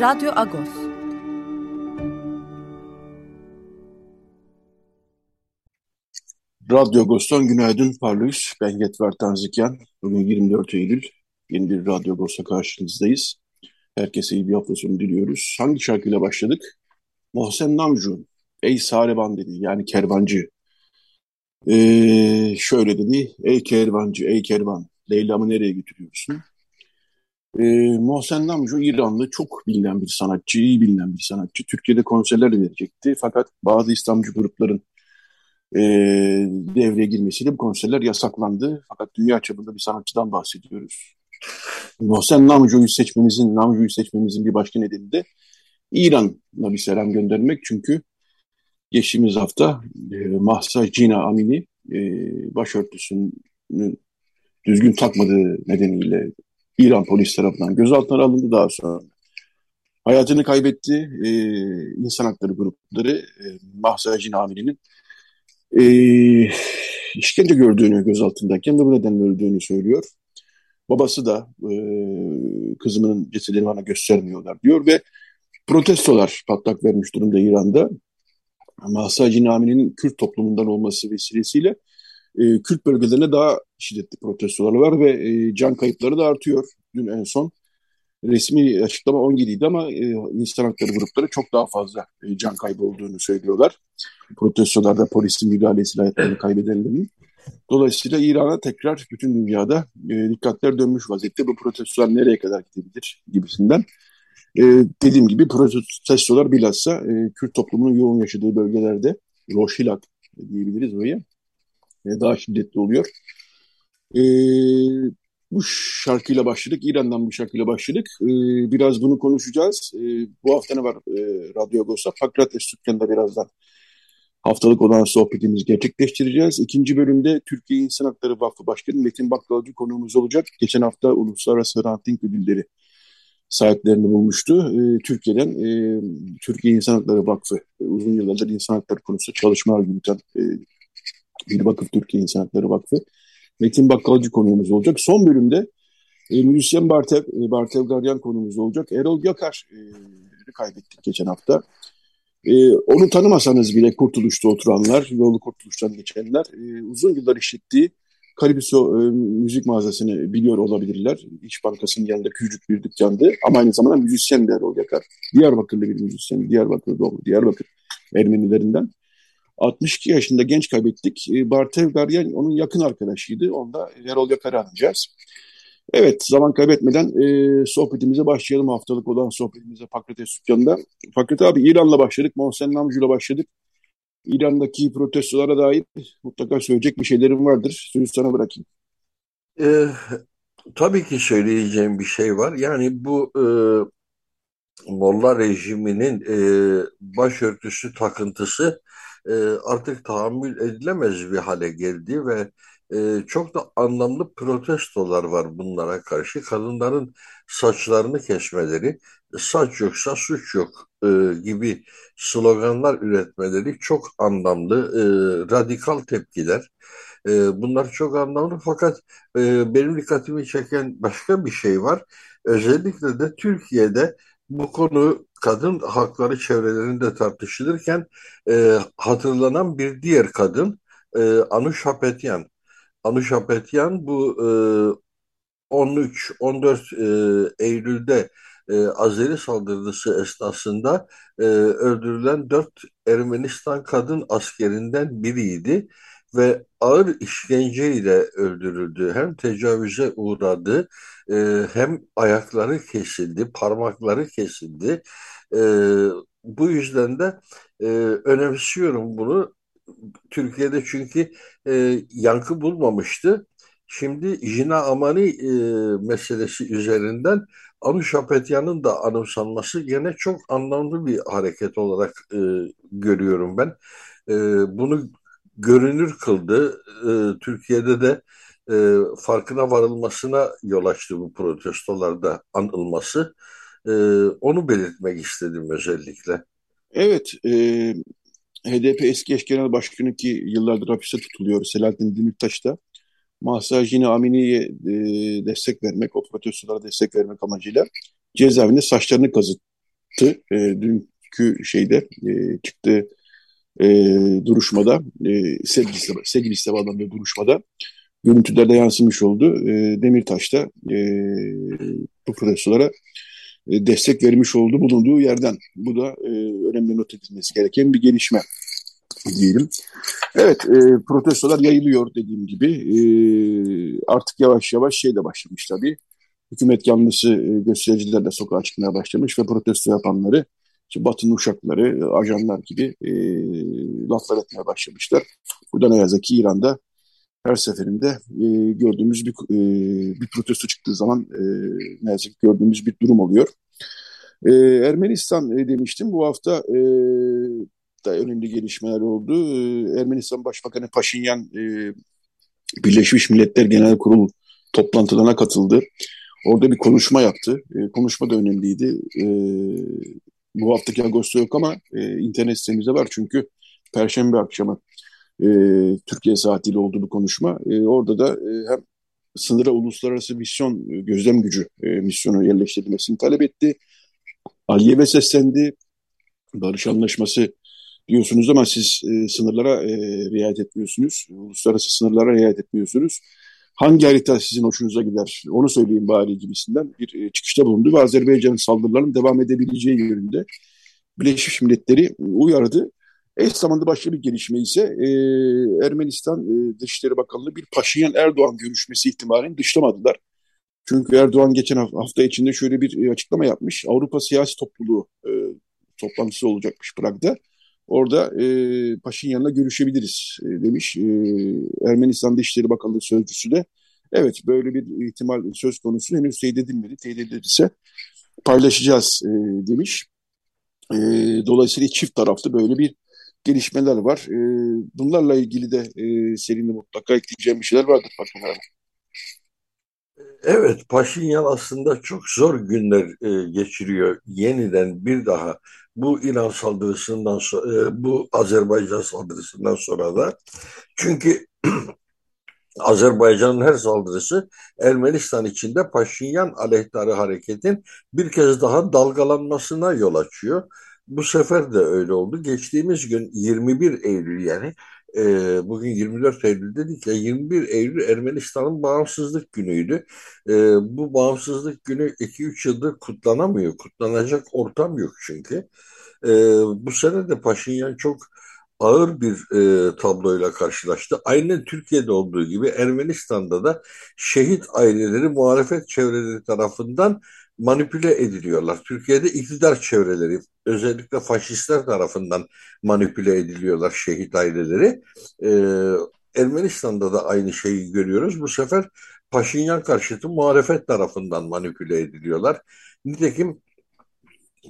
Radyo Agos. Radyo Agos'tan günaydın parlıyız. Ben Yetver Tanzikyan. Bugün 24 Eylül. Yeni bir Radyo Agos'la karşınızdayız. Herkese iyi bir hafta sonu diliyoruz. Hangi şarkıyla başladık? Mohsen Namju. Ey Sareban dedi. Yani kervancı. Ee, şöyle dedi. Ey kervancı, ey kervan. Leyla'mı nereye götürüyorsun? E, Mohsen Namju İranlı çok bilinen bir sanatçı, iyi bilinen bir sanatçı. Türkiye'de konserler verecekti. Fakat bazı İslamcı grupların e, devreye girmesiyle bu konserler yasaklandı. Fakat dünya çapında bir sanatçıdan bahsediyoruz. Mohsen Namju'yu seçmemizin, Namju'yu seçmemizin bir başka nedeni de İran'a bir selam göndermek. Çünkü geçtiğimiz hafta e, Mahsa Cina Amini e, başörtüsünü düzgün takmadığı nedeniyle İran polis tarafından gözaltına alındı daha sonra. Hayatını kaybetti. E, insan hakları grupları e, Mahsa Cinami'nin e, işkence gördüğünü gözaltındayken de bu nedenle öldüğünü söylüyor. Babası da e, kızımın cesedini bana göstermiyorlar diyor ve protestolar patlak vermiş durumda İran'da. Mahsa Cinami'nin Kürt toplumundan olması vesilesiyle e, Kürt bölgelerine daha şiddetli protestolar var ve e, can kayıpları da artıyor. Dün en son resmi açıklama 17 idi ama e, insan hakları grupları çok daha fazla e, can kaybı olduğunu söylüyorlar. Protestolarda polisin müdahalesiyle hayatlarını kaybedenlerin. Dolayısıyla İran'a tekrar bütün dünyada e, dikkatler dönmüş vaziyette. Bu protestolar nereye kadar gidebilir gibisinden. E, dediğim gibi protestolar bilhassa e, Kürt toplumunun yoğun yaşadığı bölgelerde Roşilak diyebiliriz oraya daha şiddetli oluyor. E, bu şarkıyla başladık. İran'dan bu şarkıyla başladık. E, biraz bunu konuşacağız. E, bu hafta ne var e, Radyo Agos'ta? Fakrates Sükkan'da birazdan haftalık olan sohbetimizi gerçekleştireceğiz. İkinci bölümde Türkiye İnsan Hakları Vakfı Başkanı Metin Bakkalcı konuğumuz olacak. Geçen hafta Uluslararası Ranting Ödülleri sahiplerini bulmuştu. E, Türkiye'den e, Türkiye İnsan Hakları Vakfı e, uzun yıllardır insan hakları konusunda çalışmalar yürüten e, bir vakıf Türkiye İnsan Hakları Vakfı. Metin Bakkalcı konuğumuz olacak. Son bölümde e, müzisyen Bartev, e, Bartev Garyan konuğumuz olacak. Erol Yakar e, kaybettik geçen hafta. E, onu tanımasanız bile Kurtuluş'ta oturanlar, yolu Kurtuluş'tan geçenler e, uzun yıllar işittiği Kalibiso e, müzik mağazasını biliyor olabilirler. İş Bankası'nın yanında küçük bir dükkandı ama aynı zamanda müzisyen de Erol Yakar. Diyarbakırlı bir müzisyen, Diyarbakır doğumlu, Diyarbakır Ermenilerinden. 62 yaşında genç kaybettik. E, Bartev Garyan onun yakın arkadaşıydı. Onda Erol Yakar'ı anacağız. Evet, zaman kaybetmeden e, sohbetimize başlayalım. Haftalık olan sohbetimize Pakrates Dükkanı'nda. Fakret abi İran'la başladık, Mohsen Namcu'yla başladık. İran'daki protestolara dair mutlaka söyleyecek bir şeylerim vardır. Sözü sana bırakayım. Ee, tabii ki söyleyeceğim bir şey var. Yani bu e, Molla rejiminin e, başörtüsü takıntısı e, artık tahammül edilemez bir hale geldi ve e, çok da anlamlı protestolar var bunlara karşı. Kadınların saçlarını kesmeleri, saç yoksa suç yok e, gibi sloganlar üretmeleri çok anlamlı, e, radikal tepkiler. E, bunlar çok anlamlı fakat e, benim dikkatimi çeken başka bir şey var. Özellikle de Türkiye'de bu konu kadın hakları çevrelerinde tartışılırken e, hatırlanan bir diğer kadın e, Anush Hapetyan. Anush Hapetyan bu e, 13-14 e, Eylül'de e, Azeri saldırısı esnasında e, öldürülen dört Ermenistan kadın askerinden biriydi ve ağır işkenceyle öldürüldü. Hem tecavüze uğradı e, hem ayakları kesildi, parmakları kesildi. E, bu yüzden de e, önemsiyorum bunu. Türkiye'de çünkü e, yankı bulmamıştı. Şimdi Jina Amani e, meselesi üzerinden Anuşapetyan'ın da anımsanması gene çok anlamlı bir hareket olarak e, görüyorum ben. E, bunu görünür kıldı. E, Türkiye'de de e, farkına varılmasına yol açtı bu protestolarda anılması. E, onu belirtmek istedim özellikle. Evet, e, HDP eski eş genel başkanı ki yıllardır hapiste tutuluyor Selahattin Demirtaş da Mahsajini Amini'ye e, destek vermek, o protestolara destek vermek amacıyla cezaevinde saçlarını kazıttı. E, dünkü şeyde e, çıktığı e, duruşmada, e, sevgili, sevgili bir duruşmada görüntülerde yansımış oldu. E, Demirtaş da e, bu protestolara e, destek vermiş oldu bulunduğu yerden. Bu da e, önemli not edilmesi gereken bir gelişme diyelim. Evet, e, protestolar yayılıyor dediğim gibi. E, artık yavaş yavaş şey de başlamış tabii. Hükümet yanlısı e, göstericiler de sokağa çıkmaya başlamış ve protesto yapanları işte Batı'nın uşakları, ajanlar gibi e, laflar etmeye başlamışlar. Bu da ne yazık ki İran'da her seferinde e, gördüğümüz bir, e, bir protesto çıktığı zaman e, ne yazık ki gördüğümüz bir durum oluyor. E, Ermenistan e, demiştim bu hafta e, da önemli gelişmeler oldu. E, Ermenistan Başbakanı Paşinyan e, Birleşmiş Milletler Genel Kurulu toplantılarına katıldı. Orada bir konuşma yaptı. E, konuşma da önemliydi. E, bu haftaki Ağustos yok ama e, internet sitemizde var çünkü Perşembe akşamı e, Türkiye saatiyle oldu bu konuşma. E, orada da e, hem sınıra uluslararası misyon e, gözlem gücü e, misyonu yerleştirilmesini talep etti. Aliyev'e seslendi. Barış Anlaşması diyorsunuz ama siz e, sınırlara e, riayet etmiyorsunuz. Uluslararası sınırlara riayet etmiyorsunuz. Hangi harita sizin hoşunuza gider? Onu söyleyeyim bari gibisinden bir e, çıkışta bulundu ve Azerbaycan'ın saldırılarının devam edebileceği yönünde Birleşmiş Milletleri uyardı. Eş zamanda başka bir gelişme ise e, Ermenistan e, Dışişleri Bakanlığı bir Paşinyan Erdoğan görüşmesi ihtimalini dışlamadılar. Çünkü Erdoğan geçen hafta içinde şöyle bir e, açıklama yapmış. Avrupa Siyasi Topluluğu e, toplantısı olacakmış Prag'da. Orada e, Paşinyan'la görüşebiliriz e, demiş. E, Ermenistan Dışişleri Bakanlığı Sözcüsü de evet böyle bir ihtimal söz konusu henüz teyit edilmedi. Teyit edilirse paylaşacağız e, demiş. E, dolayısıyla çift taraflı böyle bir gelişmeler var. E, bunlarla ilgili de e, seninle mutlaka ekleyeceğim bir şeyler vardır Fatma Hanım. Evet, Paşinyan aslında çok zor günler e, geçiriyor. Yeniden bir daha bu İran saldırısından sonra, e, bu Azerbaycan saldırısından sonra da. Çünkü Azerbaycan'ın her saldırısı Ermenistan içinde Paşinyan aleyhtarı hareketin bir kez daha dalgalanmasına yol açıyor. Bu sefer de öyle oldu. Geçtiğimiz gün 21 Eylül yani e, bugün 24 Eylül dedik ya 21 Eylül Ermenistan'ın bağımsızlık günüydü. E, bu bağımsızlık günü 2-3 yıldır kutlanamıyor. Kutlanacak ortam yok çünkü. E, bu sene de Paşinyan çok ağır bir e, tabloyla karşılaştı. Aynen Türkiye'de olduğu gibi Ermenistan'da da şehit aileleri muhalefet çevreleri tarafından manipüle ediliyorlar. Türkiye'de iktidar çevreleri özellikle faşistler tarafından manipüle ediliyorlar şehit aileleri. Ee, Ermenistan'da da aynı şeyi görüyoruz. Bu sefer Paşinyan karşıtı muhalefet tarafından manipüle ediliyorlar. Nitekim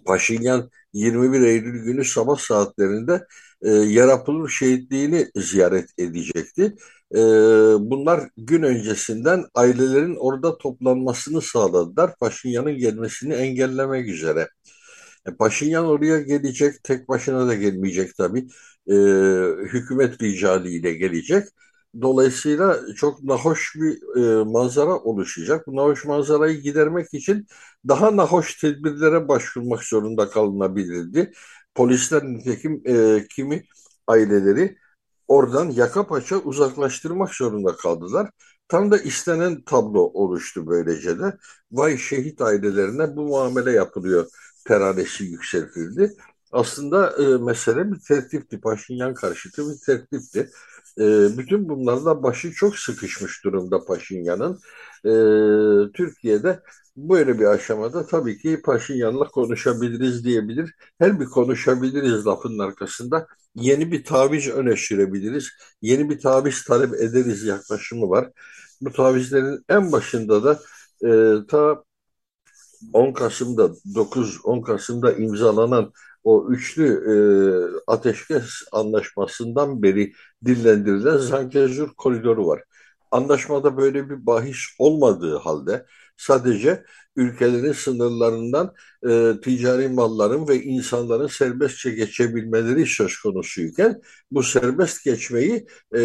Paşinyan 21 Eylül günü sabah saatlerinde e, Yarapılır şehitliğini ziyaret edecekti. E, bunlar gün öncesinden ailelerin orada toplanmasını sağladılar. Paşinyan'ın gelmesini engellemek üzere. E, Paşinyan oraya gelecek, tek başına da gelmeyecek tabii. E, hükümet ricaliyle gelecek. Dolayısıyla çok nahoş bir e, manzara oluşacak. Bu nahoş manzarayı gidermek için daha nahoş tedbirlere başvurmak zorunda kalınabilirdi. Polisler nitekim e, kimi aileleri oradan yaka paça uzaklaştırmak zorunda kaldılar. Tam da istenen tablo oluştu böylece de. Vay şehit ailelerine bu muamele yapılıyor teranesi yükseltildi. Aslında e, mesele bir tertipti. Paşinyan karşıtı bir tertipti. E, bütün bunlarla başı çok sıkışmış durumda Paşinyan'ın. E, Türkiye'de böyle bir aşamada tabii ki Paşinyan'la konuşabiliriz diyebilir. Her bir konuşabiliriz lafının arkasında yeni bir taviz öne sürebiliriz. Yeni bir taviz talep ederiz yaklaşımı var. Bu tavizlerin en başında da e, ta 10 Kasım'da 9-10 Kasım'da imzalanan o üçlü e, ateşkes anlaşmasından beri dillendirilen Zangezur koridoru var. Anlaşmada böyle bir bahis olmadığı halde sadece ülkelerin sınırlarından e, ticari malların ve insanların serbestçe geçebilmeleri söz konusuyken bu serbest geçmeyi e,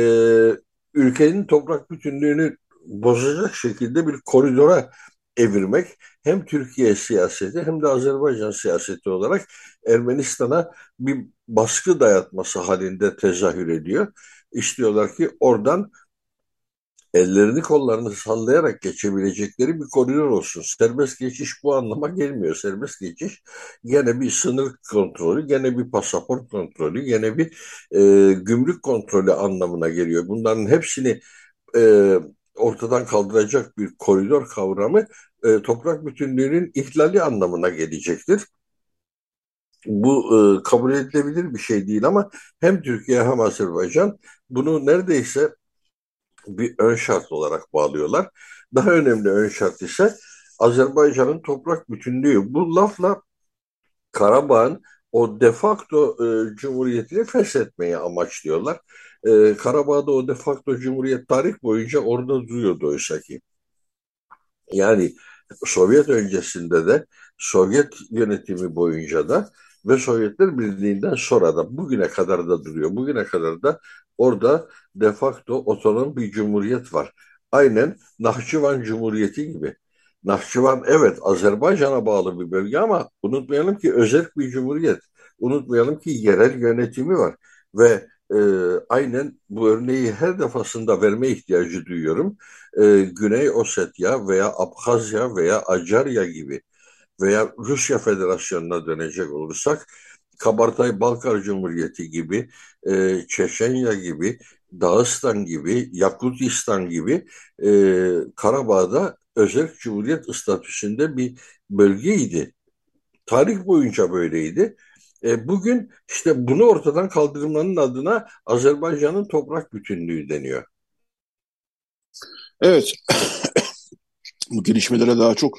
ülkenin toprak bütünlüğünü bozacak şekilde bir koridora evirmek hem Türkiye siyaseti hem de Azerbaycan siyaseti olarak Ermenistan'a bir baskı dayatması halinde tezahür ediyor. İstiyorlar ki oradan ellerini kollarını sallayarak geçebilecekleri bir koridor olsun. Serbest geçiş bu anlama gelmiyor. Serbest geçiş gene bir sınır kontrolü, gene bir pasaport kontrolü, gene bir e, gümrük kontrolü anlamına geliyor. Bunların hepsini e, ortadan kaldıracak bir koridor kavramı e, toprak bütünlüğünün ihlali anlamına gelecektir. Bu e, kabul edilebilir bir şey değil ama hem Türkiye hem Azerbaycan bunu neredeyse bir ön şart olarak bağlıyorlar. Daha önemli ön şart ise Azerbaycan'ın toprak bütünlüğü. Bu lafla Karabağ'ın o de facto e, cumhuriyetini feshetmeyi amaçlıyorlar. E, Karabağ'da o de facto cumhuriyet tarih boyunca orada duruyordu oysa ki. Yani Sovyet öncesinde de Sovyet yönetimi boyunca da ve Sovyetler Birliği'nden sonra da bugüne kadar da duruyor. Bugüne kadar da orada de facto otonom bir cumhuriyet var. Aynen Nahçıvan Cumhuriyeti gibi. Nahçıvan evet Azerbaycan'a bağlı bir bölge ama unutmayalım ki özel bir cumhuriyet. Unutmayalım ki yerel yönetimi var ve e, aynen bu örneği her defasında verme ihtiyacı duyuyorum. E, Güney Ossetya veya Abhazya veya Acarya gibi veya Rusya Federasyonu'na dönecek olursak Kabartay Balkar Cumhuriyeti gibi, e, Çeçenya gibi, Dağıstan gibi, Yakutistan gibi e, Karabağ'da özel cumhuriyet statüsünde bir bölgeydi. Tarih boyunca böyleydi. E, bugün işte bunu ortadan kaldırmanın adına Azerbaycan'ın toprak bütünlüğü deniyor. Evet, bu gelişmelere daha çok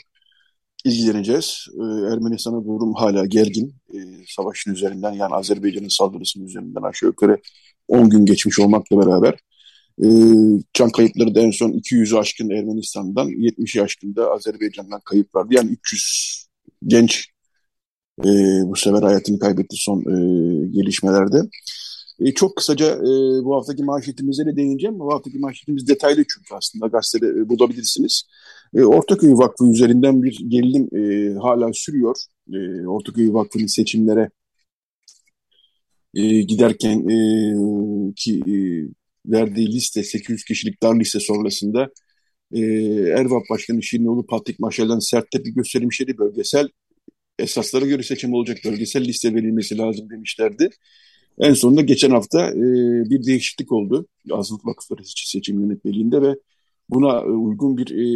ilgileneceğiz. Ee, Ermenistan'a durum hala gergin. Ee, savaşın üzerinden yani Azerbaycan'ın saldırısının üzerinden aşağı yukarı 10 gün geçmiş olmakla beraber e, can kayıpları da en son 200'ü aşkın Ermenistan'dan 70'i aşkın da Azerbaycan'dan kayıp vardı. Yani 300 genç e, bu sefer hayatını kaybetti son e, gelişmelerde. E, çok kısaca e, bu haftaki manşetimize de değineceğim. Bu haftaki manşetimiz detaylı çünkü aslında gazetede e, bulabilirsiniz. E, Ortaköy Vakfı üzerinden bir gerilim e, hala sürüyor. E, Ortaköy Vakfı'nın seçimlere e, giderken e, ki e, verdiği liste 800 kişilik dar liste sonrasında e, Ervap Başkanı Şirinoğlu Patrik Maşal'dan sert tepki gösterilmişleri bölgesel esaslara göre seçim olacak bölgesel liste verilmesi lazım demişlerdi. En sonunda geçen hafta e, bir değişiklik oldu Azınlık Vakıfları Seçim Yönetmeliğinde ve buna uygun bir e,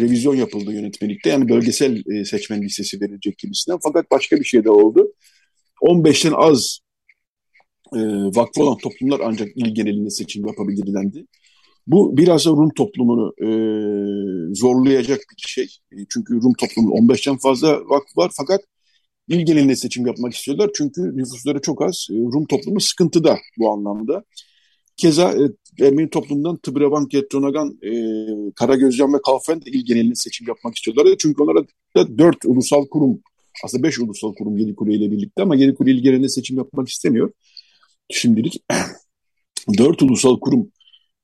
revizyon yapıldı yönetmelikte. Yani bölgesel e, seçmen listesi verilecek gibisinden. Fakat başka bir şey de oldu. 15'ten az e, vakfı olan toplumlar ancak il genelinde seçim yapabilir dendi. Bu biraz da Rum toplumunu e, zorlayacak bir şey. E, çünkü Rum toplumunun 15'ten fazla vakfı var fakat il genelinde seçim yapmak istiyorlar. Çünkü nüfusları çok az. E, Rum toplumu sıkıntıda bu anlamda. Keza e, Ermeni toplumundan Tıbravanket, Tonagan, e, Karagözcan ve Kalfen de il genelinde seçim yapmak istiyorlar. Çünkü onlara da dört ulusal kurum, aslında beş ulusal kurum Yedikule ile birlikte ama Yedikule il genelinde seçim yapmak istemiyor. Şimdilik dört ulusal kurum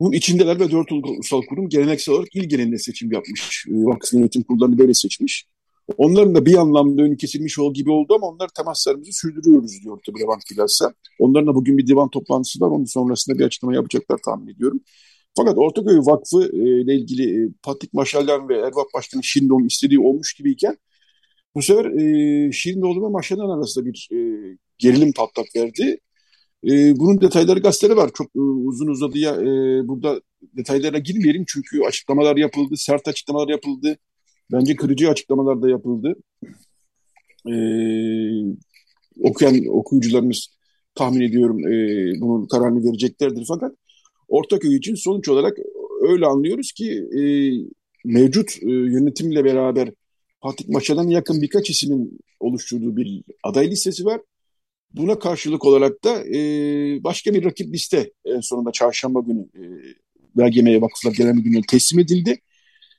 bunun içindeler ve dört ulusal kurum geleneksel olarak il genelinde seçim yapmış. E, Vakıf yönetim kurullarını böyle seçmiş. Onların da bir anlamda önü kesilmiş ol gibi oldu ama onlar temaslarımızı sürdürüyoruz diyor tabii Levent Bilhassa. Onların da bugün bir divan toplantısı var. Onun sonrasında bir açıklama yapacaklar tahmin ediyorum. Fakat Ortaköy Vakfı e, ile ilgili e, Patrik Maşalyan ve Ervap Başkanı Şirindoğlu'nun istediği olmuş gibiyken bu sefer e, Şirindoğlu ve Maşalyan arasında bir e, gerilim patlak verdi. E, bunun detayları gazetede var. Çok e, uzun uzadıya e, burada detaylara girmeyelim çünkü açıklamalar yapıldı, sert açıklamalar yapıldı. Bence kırıcı açıklamalar da yapıldı. E, okuyan okuyucularımız tahmin ediyorum e, bunun kararını vereceklerdir. Fakat Ortaköy için sonuç olarak öyle anlıyoruz ki e, mevcut e, yönetimle beraber Fatih Maça'dan yakın birkaç ismin oluşturduğu bir aday listesi var. Buna karşılık olarak da e, başka bir rakip liste en sonunda çarşamba günü e, Belgeme'ye Vakıflar Genel Müdürlüğü'ne teslim edildi.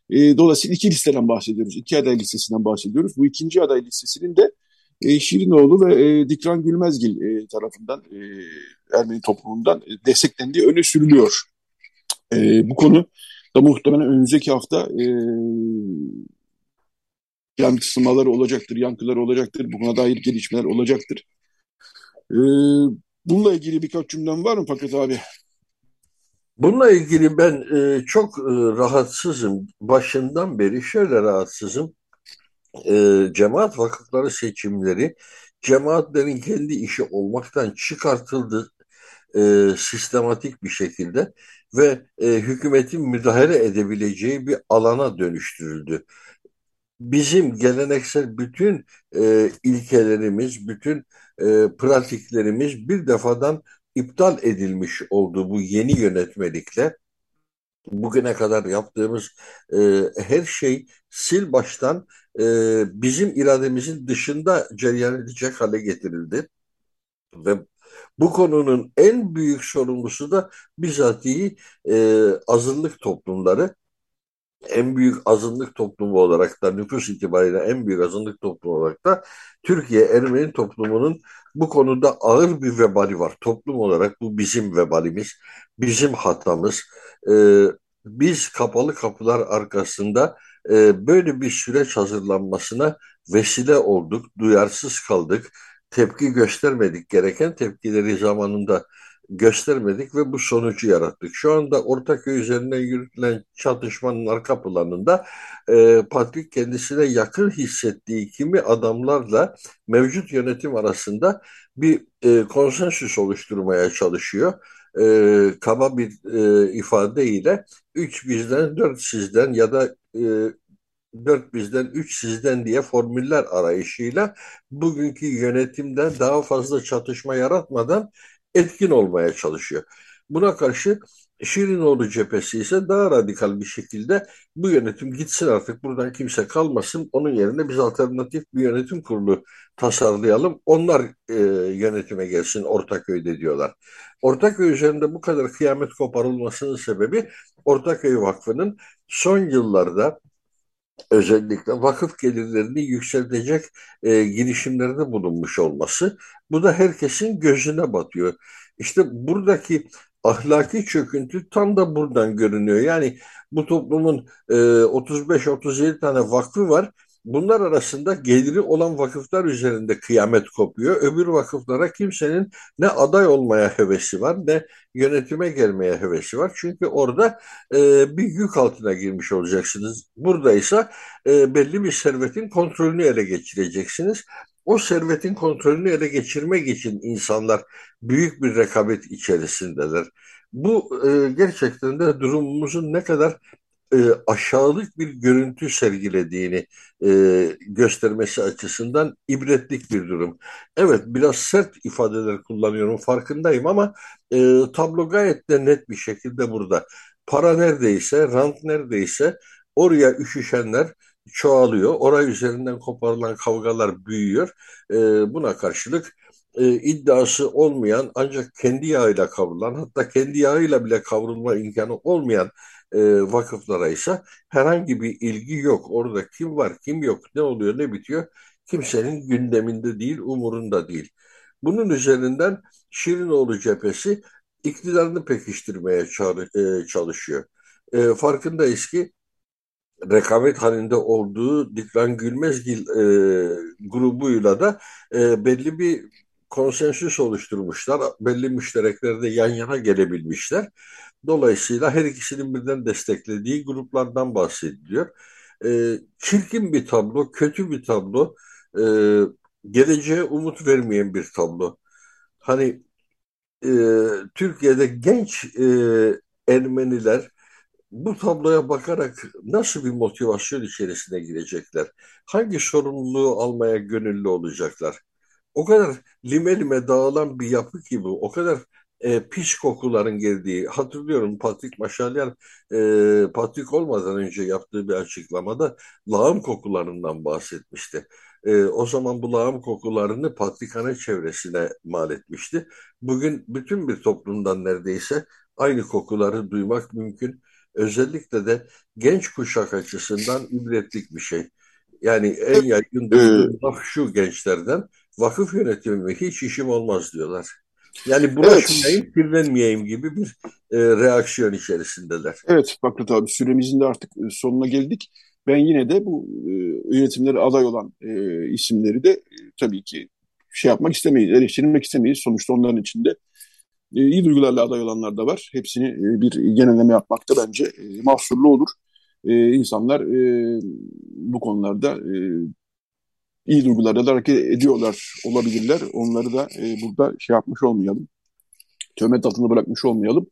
E, dolayısıyla iki listeden bahsediyoruz. İki aday listesinden bahsediyoruz. Bu ikinci aday listesinin de e, Şirinoğlu ve e, Dikran Gülmezgil e, tarafından e, Ermeni toplumundan e, desteklendiği öne sürülüyor. E, bu konu da muhtemelen önümüzdeki hafta e, yansımaları olacaktır, yankıları olacaktır. Buna dair gelişmeler olacaktır. E, bununla ilgili birkaç cümlem var mı Fakat abi? Bununla ilgili ben e, çok e, rahatsızım. Başından beri şöyle rahatsızım. E, cemaat vakıfları seçimleri cemaatlerin kendi işi olmaktan çıkartıldı e, sistematik bir şekilde ve e, hükümetin müdahale edebileceği bir alana dönüştürüldü. Bizim geleneksel bütün e, ilkelerimiz, bütün e, pratiklerimiz bir defadan iptal edilmiş oldu bu yeni yönetmelikle. Bugüne kadar yaptığımız e, her şey sil baştan e, bizim irademizin dışında cereyan edecek hale getirildi. Ve bu konunun en büyük sorumlusu da bizatihi e, azınlık toplumları. En büyük azınlık toplumu olarak da nüfus itibariyle en büyük azınlık toplumu olarak da Türkiye Ermeni toplumunun bu konuda ağır bir vebali var. Toplum olarak bu bizim vebalimiz, bizim hatamız. Ee, biz kapalı kapılar arkasında e, böyle bir süreç hazırlanmasına vesile olduk, duyarsız kaldık tepki göstermedik. Gereken tepkileri zamanında göstermedik ve bu sonucu yarattık. Şu anda Ortaköy üzerinden yürütülen çatışmanın arka planında e, Patrik kendisine yakın hissettiği kimi adamlarla mevcut yönetim arasında bir e, konsensüs oluşturmaya çalışıyor. E, kaba bir e, ifadeyle 3 bizden 4 sizden ya da e, dört bizden, üç sizden diye formüller arayışıyla bugünkü yönetimden daha fazla çatışma yaratmadan etkin olmaya çalışıyor. Buna karşı Şirinoğlu cephesi ise daha radikal bir şekilde bu yönetim gitsin artık buradan kimse kalmasın. Onun yerine biz alternatif bir yönetim kurulu tasarlayalım. Onlar e, yönetime gelsin Ortaköy'de diyorlar. Ortaköy üzerinde bu kadar kıyamet koparılmasının sebebi Ortaköy Vakfı'nın son yıllarda özellikle vakıf gelirlerini yükseltecek e, girişimlerde bulunmuş olması. Bu da herkesin gözüne batıyor. İşte buradaki ahlaki çöküntü tam da buradan görünüyor. Yani bu toplumun e, 35-37 tane vakfı var Bunlar arasında geliri olan vakıflar üzerinde kıyamet kopuyor. Öbür vakıflara kimsenin ne aday olmaya hevesi var ne yönetime gelmeye hevesi var. Çünkü orada e, bir yük altına girmiş olacaksınız. Burada ise e, belli bir servetin kontrolünü ele geçireceksiniz. O servetin kontrolünü ele geçirmek için insanlar büyük bir rekabet içerisindeler. Bu e, gerçekten de durumumuzun ne kadar e, aşağılık bir görüntü sergilediğini e, göstermesi açısından ibretlik bir durum. Evet biraz sert ifadeler kullanıyorum farkındayım ama e, tablo gayet de net bir şekilde burada. Para neredeyse, rant neredeyse oraya üşüşenler çoğalıyor. Oraya üzerinden koparılan kavgalar büyüyor. E, buna karşılık e, iddiası olmayan ancak kendi yağıyla kavrulan hatta kendi yağıyla bile kavrulma imkanı olmayan e, vakıflara ise herhangi bir ilgi yok. Orada kim var, kim yok, ne oluyor, ne bitiyor kimsenin gündeminde değil, umurunda değil. Bunun üzerinden Şirinoğlu cephesi iktidarını pekiştirmeye e, çalışıyor. E, farkındayız ki rekabet halinde olduğu Dikran Gülmezgil e, grubuyla da e, belli bir konsensüs oluşturmuşlar. Belli müştereklerde yan yana gelebilmişler. Dolayısıyla her ikisinin birden desteklediği gruplardan bahsediliyor. E, çirkin bir tablo, kötü bir tablo, e, geleceğe umut vermeyen bir tablo. Hani e, Türkiye'de genç e, Ermeniler bu tabloya bakarak nasıl bir motivasyon içerisine girecekler? Hangi sorumluluğu almaya gönüllü olacaklar? O kadar lime lime dağılan bir yapı ki bu, o kadar e, pis kokuların geldiği hatırlıyorum Patrik Maşalyer e, Patrik olmadan önce yaptığı bir açıklamada lağım kokularından bahsetmişti. E, o zaman bu lağım kokularını patrikhane çevresine mal etmişti. Bugün bütün bir toplumdan neredeyse aynı kokuları duymak mümkün. Özellikle de genç kuşak açısından ibretlik bir şey. Yani en yaygın duyduğum laf şu gençlerden, vakıf yönetimi hiç işim olmaz diyorlar. Yani bulaşmayayım, evet. kirlenmeyeyim gibi bir e, reaksiyon içerisindeler. Evet Fakret abi süremizin de artık e, sonuna geldik. Ben yine de bu e, yönetimlere aday olan e, isimleri de e, tabii ki şey yapmak istemeyiz, eleştirmek istemeyiz. Sonuçta onların içinde e, iyi duygularla aday olanlar da var. Hepsini e, bir genelleme yapmakta bence e, mahsurlu olur. E, insanlar e, bu konularda e, iyi duygularla da hareket ediyorlar olabilirler. Onları da e, burada şey yapmış olmayalım. Töhmet altında bırakmış olmayalım.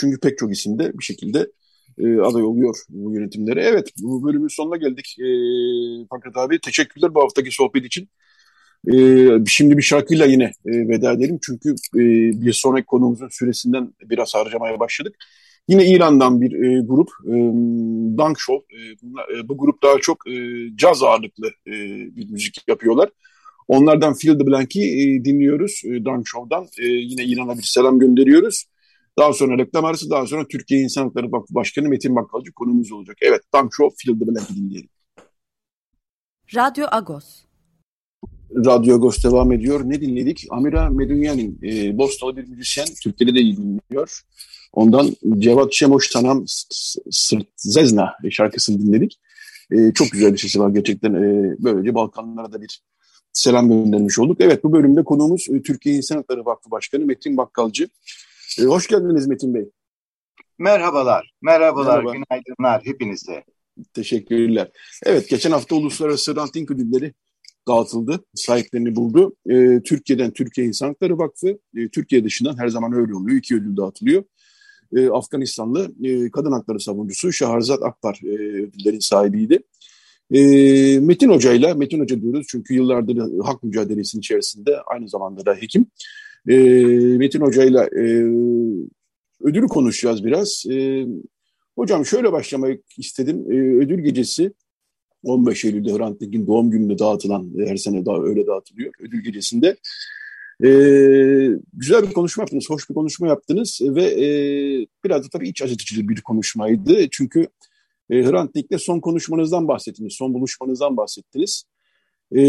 Çünkü pek çok isim de bir şekilde e, aday oluyor bu yönetimlere. Evet bu bölümün sonuna geldik. E, Fakat abi teşekkürler bu haftaki sohbet için. E, şimdi bir şarkıyla yine e, veda edelim. Çünkü e, bir sonraki konumuzun süresinden biraz harcamaya başladık. Yine İran'dan bir e, grup, e, Dunk Show. E, bunlar, e, bu grup daha çok e, caz ağırlıklı e, bir müzik yapıyorlar. Onlardan the Blank'i e, dinliyoruz e, Dunk Show'dan. E, yine İran'a bir selam gönderiyoruz. Daha sonra reklam arası, daha sonra Türkiye İnsan Hakları Başkanı Metin Bakkalcı konumuz olacak. Evet, Dunk Show, the Blank'i dinleyelim. Radyo Agos. Radyo Agos devam ediyor. Ne dinledik? Amira Medunyan'in, e, Bostalı bir müzisyen, Türkiye'de de iyi dinliyor. Ondan Cevat Şemoş Tanam Zezna şarkısını dinledik. E, çok güzel bir sesi var gerçekten. E, böylece Balkanlara da bir selam göndermiş olduk. Evet bu bölümde konuğumuz e, Türkiye İnsan Hakları Vakfı Başkanı Metin Bakkalcı. E, hoş geldiniz Metin Bey. Merhabalar, merhabalar, Merhaba. günaydınlar hepinize. Teşekkürler. Evet, geçen hafta Uluslararası Ranting Ödülleri dağıtıldı, sahiplerini buldu. E, Türkiye'den Türkiye İnsan Hakları Vakfı, e, Türkiye dışından her zaman öyle oluyor. İki ödül dağıtılıyor e, Afganistanlı e, kadın hakları savunucusu Şahrzat Akbar e, ödüllerin sahibiydi. E, Metin Hoca ile, Metin Hoca diyoruz çünkü yıllardır hak mücadelesinin içerisinde aynı zamanda da hekim. E, Metin Hoca ile e, ödülü konuşacağız biraz. E, hocam şöyle başlamak istedim. E, ödül gecesi 15 Eylül'de Hrant Dink'in doğum gününde dağıtılan, her sene daha öyle dağıtılıyor. Ödül gecesinde e, güzel bir konuşma yaptınız, hoş bir konuşma yaptınız ve e, biraz da tabii iç acıtıcı bir konuşmaydı. Çünkü e, Hrant Dink'le son konuşmanızdan bahsettiniz, son buluşmanızdan bahsettiniz. E,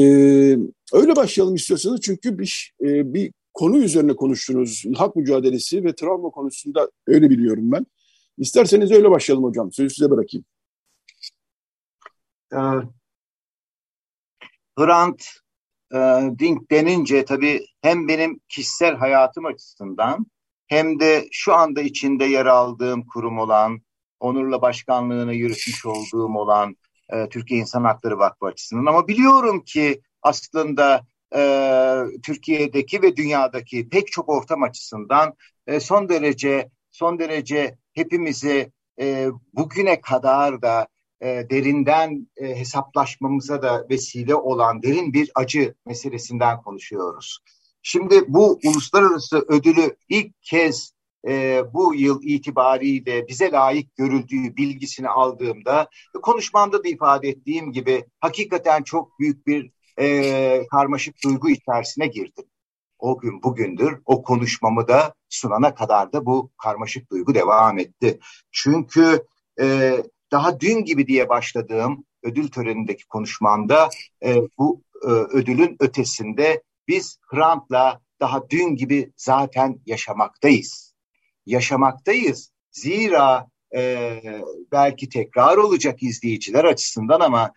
öyle başlayalım istiyorsanız çünkü bir, e, bir konu üzerine konuştunuz. Hak mücadelesi ve travma konusunda öyle biliyorum ben. İsterseniz öyle başlayalım hocam. Sözü size bırakayım. Ee, Hrant e, Dink denince tabii hem benim kişisel hayatım açısından hem de şu anda içinde yer aldığım kurum olan, onurla başkanlığını yürütmüş olduğum olan e, Türkiye İnsan Hakları Vakfı açısından. Ama biliyorum ki aslında e, Türkiye'deki ve dünyadaki pek çok ortam açısından e, son derece son derece hepimizi e, bugüne kadar da e, derinden e, hesaplaşmamıza da vesile olan derin bir acı meselesinden konuşuyoruz. Şimdi bu uluslararası ödülü ilk kez e, bu yıl itibariyle bize layık görüldüğü bilgisini aldığımda konuşmamda da ifade ettiğim gibi hakikaten çok büyük bir e, karmaşık duygu içerisine girdim. O gün bugündür o konuşmamı da sunana kadar da bu karmaşık duygu devam etti. Çünkü e, daha dün gibi diye başladığım ödül törenindeki konuşmamda e, bu e, ödülün ötesinde biz Hrant'la daha dün gibi zaten yaşamaktayız. Yaşamaktayız. Zira e, belki tekrar olacak izleyiciler açısından ama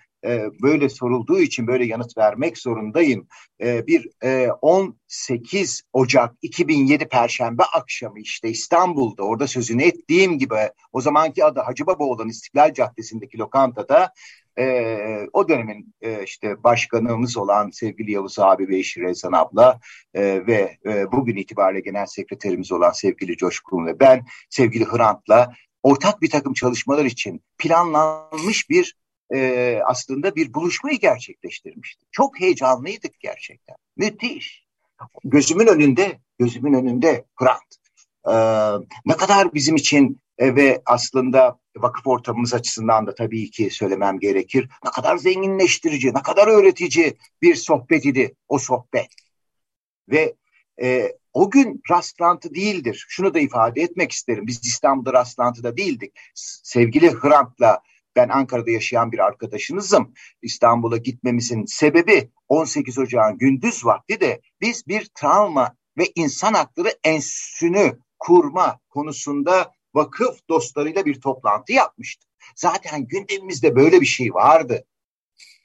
böyle sorulduğu için böyle yanıt vermek zorundayım. Bir e, 18 Ocak 2007 Perşembe akşamı işte İstanbul'da orada sözünü ettiğim gibi o zamanki adı Hacı Baba olan İstiklal Caddesi'ndeki lokantada o dönemin işte başkanımız olan sevgili Yavuz abi ve eşi Rezan abla ve bugün itibariyle genel sekreterimiz olan sevgili Coşkun ve ben sevgili Hrant'la ortak bir takım çalışmalar için planlanmış bir e, aslında bir buluşmayı gerçekleştirmiştik. Çok heyecanlıydık gerçekten. Müthiş. Gözümün önünde, gözümün önünde Grant. e, ne kadar bizim için e, ve aslında vakıf ortamımız açısından da tabii ki söylemem gerekir. Ne kadar zenginleştirici, ne kadar öğretici bir sohbet idi o sohbet. Ve e, o gün rastlantı değildir. Şunu da ifade etmek isterim. Biz İstanbul'da rastlantıda değildik. Sevgili Hrant'la ben Ankara'da yaşayan bir arkadaşınızım. İstanbul'a gitmemizin sebebi 18 Ocağın gündüz vakti de biz bir travma ve insan hakları enstitüsünü kurma konusunda vakıf dostlarıyla bir toplantı yapmıştık. Zaten gündemimizde böyle bir şey vardı.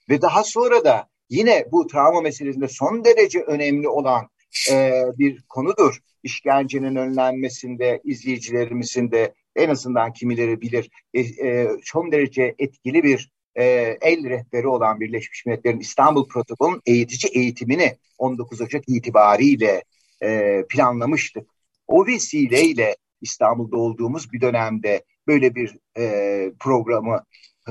Ve daha sonra da yine bu travma meselesinde son derece önemli olan e, bir konudur. İşkencenin önlenmesinde, izleyicilerimizin de en azından kimileri bilir e, e, son derece etkili bir e, el rehberi olan Birleşmiş Milletler'in İstanbul Protokolü'nün eğitici eğitimini 19 Ocak itibariyle e, planlamıştık. O vesileyle İstanbul'da olduğumuz bir dönemde böyle bir e, programı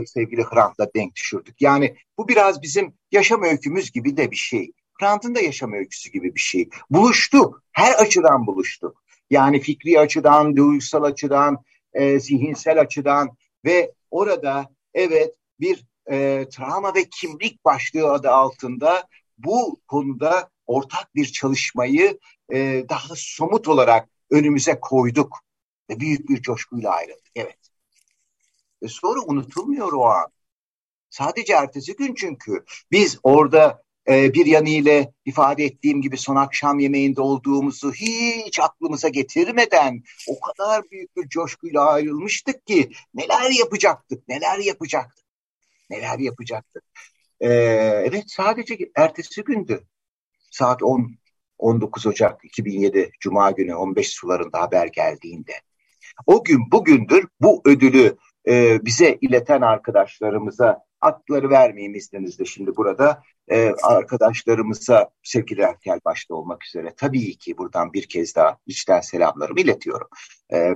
sevgili Hrant'la denk düşürdük. Yani bu biraz bizim yaşam öykümüz gibi de bir şey. Hrant'ın da yaşam öyküsü gibi bir şey. Buluştuk. Her açıdan buluştuk. Yani fikri açıdan, duygusal açıdan, e, zihinsel açıdan ve orada evet bir e, travma ve kimlik başlığı adı altında bu konuda ortak bir çalışmayı e, daha somut olarak önümüze koyduk ve büyük bir coşkuyla ayrıldık. Evet. Ve sonra unutulmuyor o an. Sadece ertesi gün çünkü biz orada e, bir yanıyla ifade ettiğim gibi son akşam yemeğinde olduğumuzu hiç aklımıza getirmeden o kadar büyük bir coşkuyla ayrılmıştık ki neler yapacaktık, neler yapacaktık, neler yapacaktık. E, evet sadece ertesi gündü. Saat 10, 19 Ocak 2007 Cuma günü 15 sularında haber geldiğinde. O gün bugündür bu ödülü e, bize ileten arkadaşlarımıza adları vermeyeyim izninizle şimdi burada e, arkadaşlarımıza sevgili Erkel başta olmak üzere tabii ki buradan bir kez daha içten selamlarımı iletiyorum. E,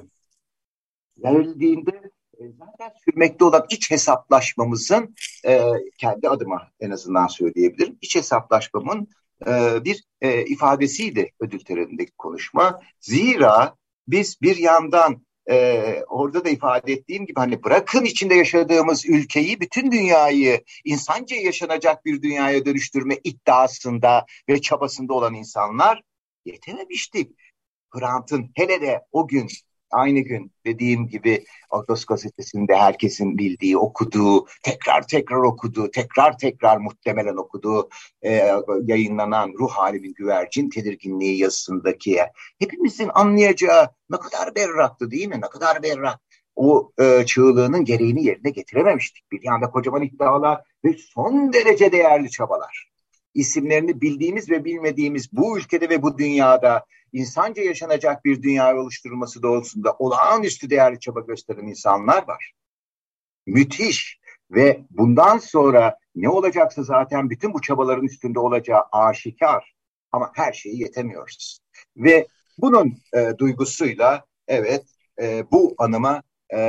verildiğinde e, zaten sürmekte olan iç hesaplaşmamızın e, kendi adıma en azından söyleyebilirim. İç hesaplaşmamın e, bir e, ifadesiydi ödül törenindeki konuşma. Zira biz bir yandan e, orada da ifade ettiğim gibi hani bırakın içinde yaşadığımız ülkeyi bütün dünyayı insanca yaşanacak bir dünyaya dönüştürme iddiasında ve çabasında olan insanlar yetememiştik. Hrant'ın hele de o gün aynı gün dediğim gibi Agos gazetesinde herkesin bildiği, okuduğu, tekrar tekrar okuduğu, tekrar tekrar muhtemelen okuduğu e, yayınlanan Ruh Halimin Güvercin Tedirginliği yazısındaki hepimizin anlayacağı ne kadar berraktı değil mi? Ne kadar berrak. O e, çığlığının gereğini yerine getirememiştik. Bir yanda kocaman iddialar ve son derece değerli çabalar. İsimlerini bildiğimiz ve bilmediğimiz bu ülkede ve bu dünyada insanca yaşanacak bir dünya oluşturulması doğrultusunda olağanüstü değerli çaba gösteren insanlar var. Müthiş ve bundan sonra ne olacaksa zaten bütün bu çabaların üstünde olacağı aşikar ama her şeyi yetemiyoruz. Ve bunun e, duygusuyla evet e, bu anıma e,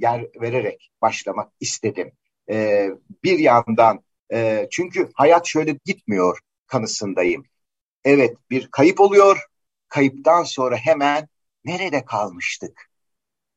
yer vererek başlamak istedim. E, bir yandan e, çünkü hayat şöyle gitmiyor kanısındayım. Evet bir kayıp oluyor kayıptan sonra hemen nerede kalmıştık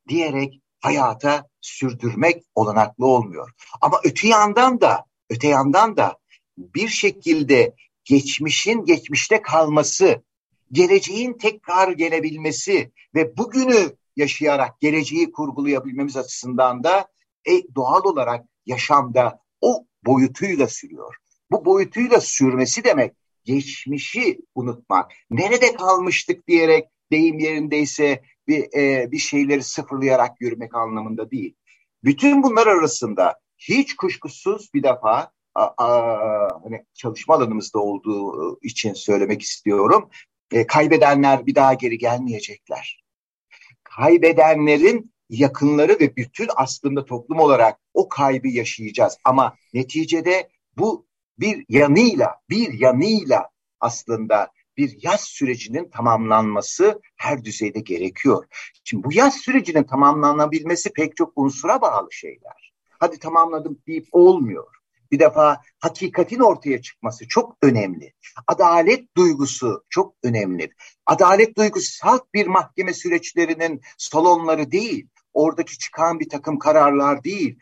diyerek hayata sürdürmek olanaklı olmuyor. Ama öte yandan da öte yandan da bir şekilde geçmişin geçmişte kalması, geleceğin tekrar gelebilmesi ve bugünü yaşayarak geleceği kurgulayabilmemiz açısından da e, doğal olarak yaşamda o boyutuyla sürüyor. Bu boyutuyla sürmesi demek geçmişi unutmak, nerede kalmıştık diyerek deyim yerindeyse bir, e, bir şeyleri sıfırlayarak yürümek anlamında değil. Bütün bunlar arasında hiç kuşkusuz bir defa a, a, hani çalışma alanımızda olduğu için söylemek istiyorum. E, kaybedenler bir daha geri gelmeyecekler. Kaybedenlerin yakınları ve bütün aslında toplum olarak o kaybı yaşayacağız. Ama neticede bu bir yanıyla, bir yanıyla aslında bir yaz sürecinin tamamlanması her düzeyde gerekiyor. Şimdi bu yaz sürecinin tamamlanabilmesi pek çok unsura bağlı şeyler. Hadi tamamladım deyip olmuyor. Bir defa hakikatin ortaya çıkması çok önemli. Adalet duygusu çok önemli. Adalet duygusu salt bir mahkeme süreçlerinin salonları değil oradaki çıkan bir takım kararlar değil,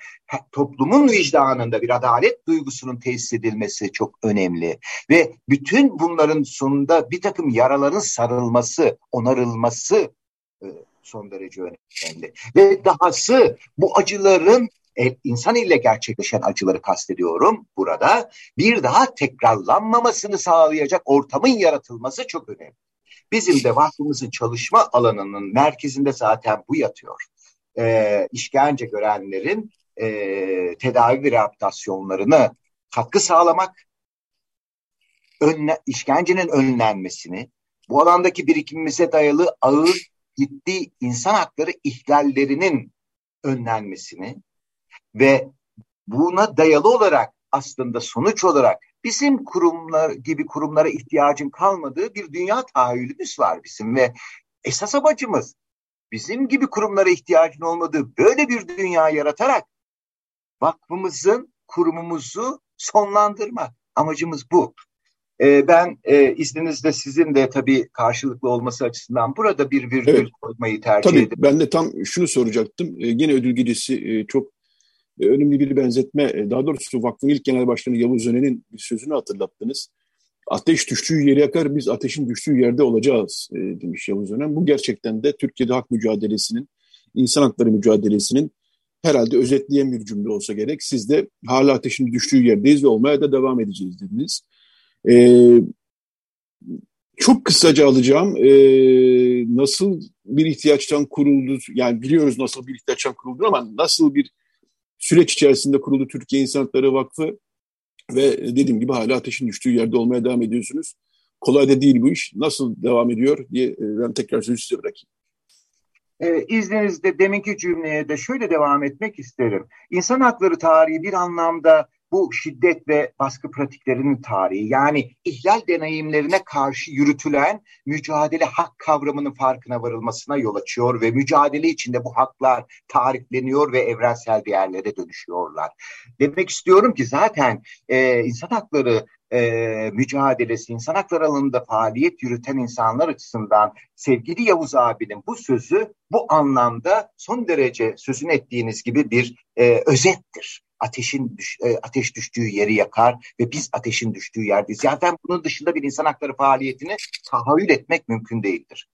toplumun vicdanında bir adalet duygusunun tesis edilmesi çok önemli. Ve bütün bunların sonunda bir takım yaraların sarılması, onarılması e, son derece önemli. Ve dahası bu acıların e, insan ile gerçekleşen acıları kastediyorum burada. Bir daha tekrarlanmamasını sağlayacak ortamın yaratılması çok önemli. Bizim de vakfımızın çalışma alanının merkezinde zaten bu yatıyor e, işkence görenlerin e, tedavi ve rehabilitasyonlarını katkı sağlamak, önle, işkencenin önlenmesini, bu alandaki birikimimize dayalı ağır, ciddi insan hakları ihlallerinin önlenmesini ve buna dayalı olarak aslında sonuç olarak bizim kurumlar gibi kurumlara ihtiyacın kalmadığı bir dünya tahayyülümüz var bizim ve esas amacımız bizim gibi kurumlara ihtiyacın olmadığı böyle bir dünya yaratarak vakfımızın kurumumuzu sonlandırmak. Amacımız bu. Ee, ben e, izninizle sizin de tabii karşılıklı olması açısından burada bir virgül evet. koymayı tercih tabii, ederim. Ben de tam şunu soracaktım. Ee, yine ödül gecesi e, çok e, önemli bir benzetme. E, daha doğrusu vakfın ilk genel başkanı Yavuz Öne'nin bir sözünü hatırlattınız. Ateş düştüğü yeri yakar, biz ateşin düştüğü yerde olacağız e, demiş Yavuz Önem. Bu gerçekten de Türkiye'de hak mücadelesinin, insan hakları mücadelesinin herhalde özetleyen bir cümle olsa gerek. Siz de hala ateşin düştüğü yerdeyiz ve olmaya da devam edeceğiz dediniz. Ee, çok kısaca alacağım. Ee, nasıl bir ihtiyaçtan kuruldu? Yani biliyoruz nasıl bir ihtiyaçtan kuruldu ama nasıl bir süreç içerisinde kuruldu Türkiye İnsan Hakları Vakfı? Ve dediğim gibi hala ateşin düştüğü yerde olmaya devam ediyorsunuz. Kolay da değil bu iş. Nasıl devam ediyor diye e, ben tekrar sözü size bırakayım. Ee, izninizle deminki cümleye de şöyle devam etmek isterim. İnsan hakları tarihi bir anlamda bu şiddet ve baskı pratiklerinin tarihi yani ihlal deneyimlerine karşı yürütülen mücadele hak kavramının farkına varılmasına yol açıyor ve mücadele içinde bu haklar tarifleniyor ve evrensel değerlere dönüşüyorlar. Demek istiyorum ki zaten e, insan hakları e, mücadelesi, insan hakları alanında faaliyet yürüten insanlar açısından sevgili Yavuz abinin bu sözü bu anlamda son derece sözün ettiğiniz gibi bir e, özettir ateşin düş, e, ateş düştüğü yeri yakar ve biz ateşin düştüğü yerdeyiz. Zaten bunun dışında bir insan hakları faaliyetini tahayyül etmek mümkün değildir.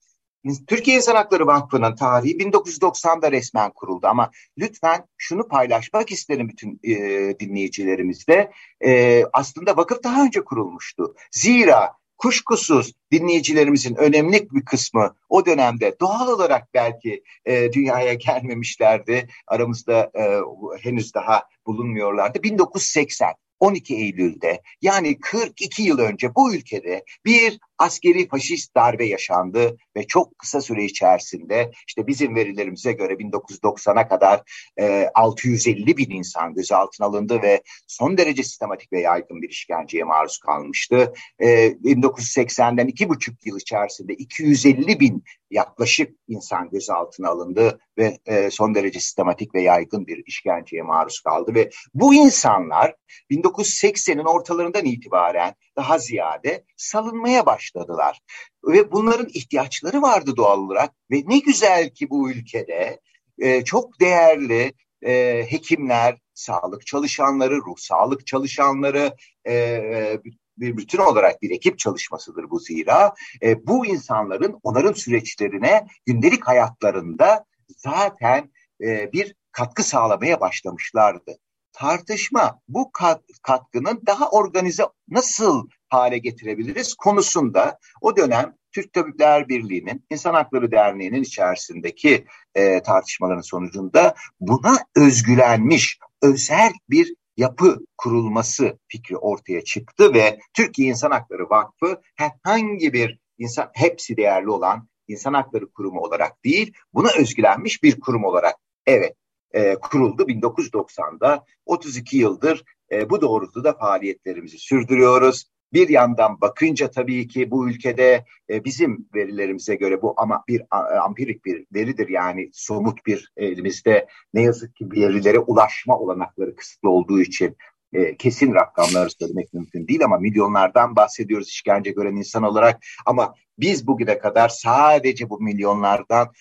Türkiye İnsan Hakları Vakfı'nın tarihi 1990'da resmen kuruldu ama lütfen şunu paylaşmak isterim bütün e, dinleyicilerimizle. E, aslında vakıf daha önce kurulmuştu. Zira kuşkusuz dinleyicilerimizin önemli bir kısmı o dönemde doğal olarak belki e, dünyaya gelmemişlerdi. Aramızda e, henüz daha bulunmuyorlardı. 1980 12 Eylül'de yani 42 yıl önce bu ülkede bir askeri faşist darbe yaşandı ve çok kısa süre içerisinde işte bizim verilerimize göre 1990'a kadar e, 650 bin insan gözaltına alındı ve son derece sistematik ve yaygın bir işkenceye maruz kalmıştı. E, 1980'den iki buçuk yıl içerisinde 250 bin yaklaşık insan gözaltına alındı ve e, son derece sistematik ve yaygın bir işkenceye maruz kaldı ve bu insanlar 1980'in ortalarından itibaren daha ziyade salınmaya başladılar. Ve bunların ihtiyaçları vardı doğal olarak ve ne güzel ki bu ülkede e, çok değerli e, hekimler, sağlık çalışanları, ruh sağlık çalışanları, e, bir bütün olarak bir ekip çalışmasıdır bu zira. E, bu insanların onların süreçlerine gündelik hayatlarında zaten e, bir katkı sağlamaya başlamışlardı. Tartışma bu kat, katkının daha organize nasıl hale getirebiliriz konusunda o dönem Türk Tabipler Birliği'nin İnsan Hakları Derneği'nin içerisindeki e, tartışmaların sonucunda buna özgülenmiş özel bir yapı kurulması fikri ortaya çıktı ve Türkiye İnsan Hakları Vakfı herhangi bir insan hepsi değerli olan insan hakları kurumu olarak değil buna özgülenmiş bir kurum olarak evet e, kuruldu 1990'da 32 yıldır e, bu doğrultuda faaliyetlerimizi sürdürüyoruz. Bir yandan bakınca tabii ki bu ülkede e, bizim verilerimize göre bu ama bir a, ampirik bir veridir yani somut bir elimizde ne yazık ki verilere ulaşma olanakları kısıtlı olduğu için e, kesin rakamları söylemek mümkün değil ama milyonlardan bahsediyoruz işkence gören insan olarak. Ama biz bugüne kadar sadece bu milyonlardan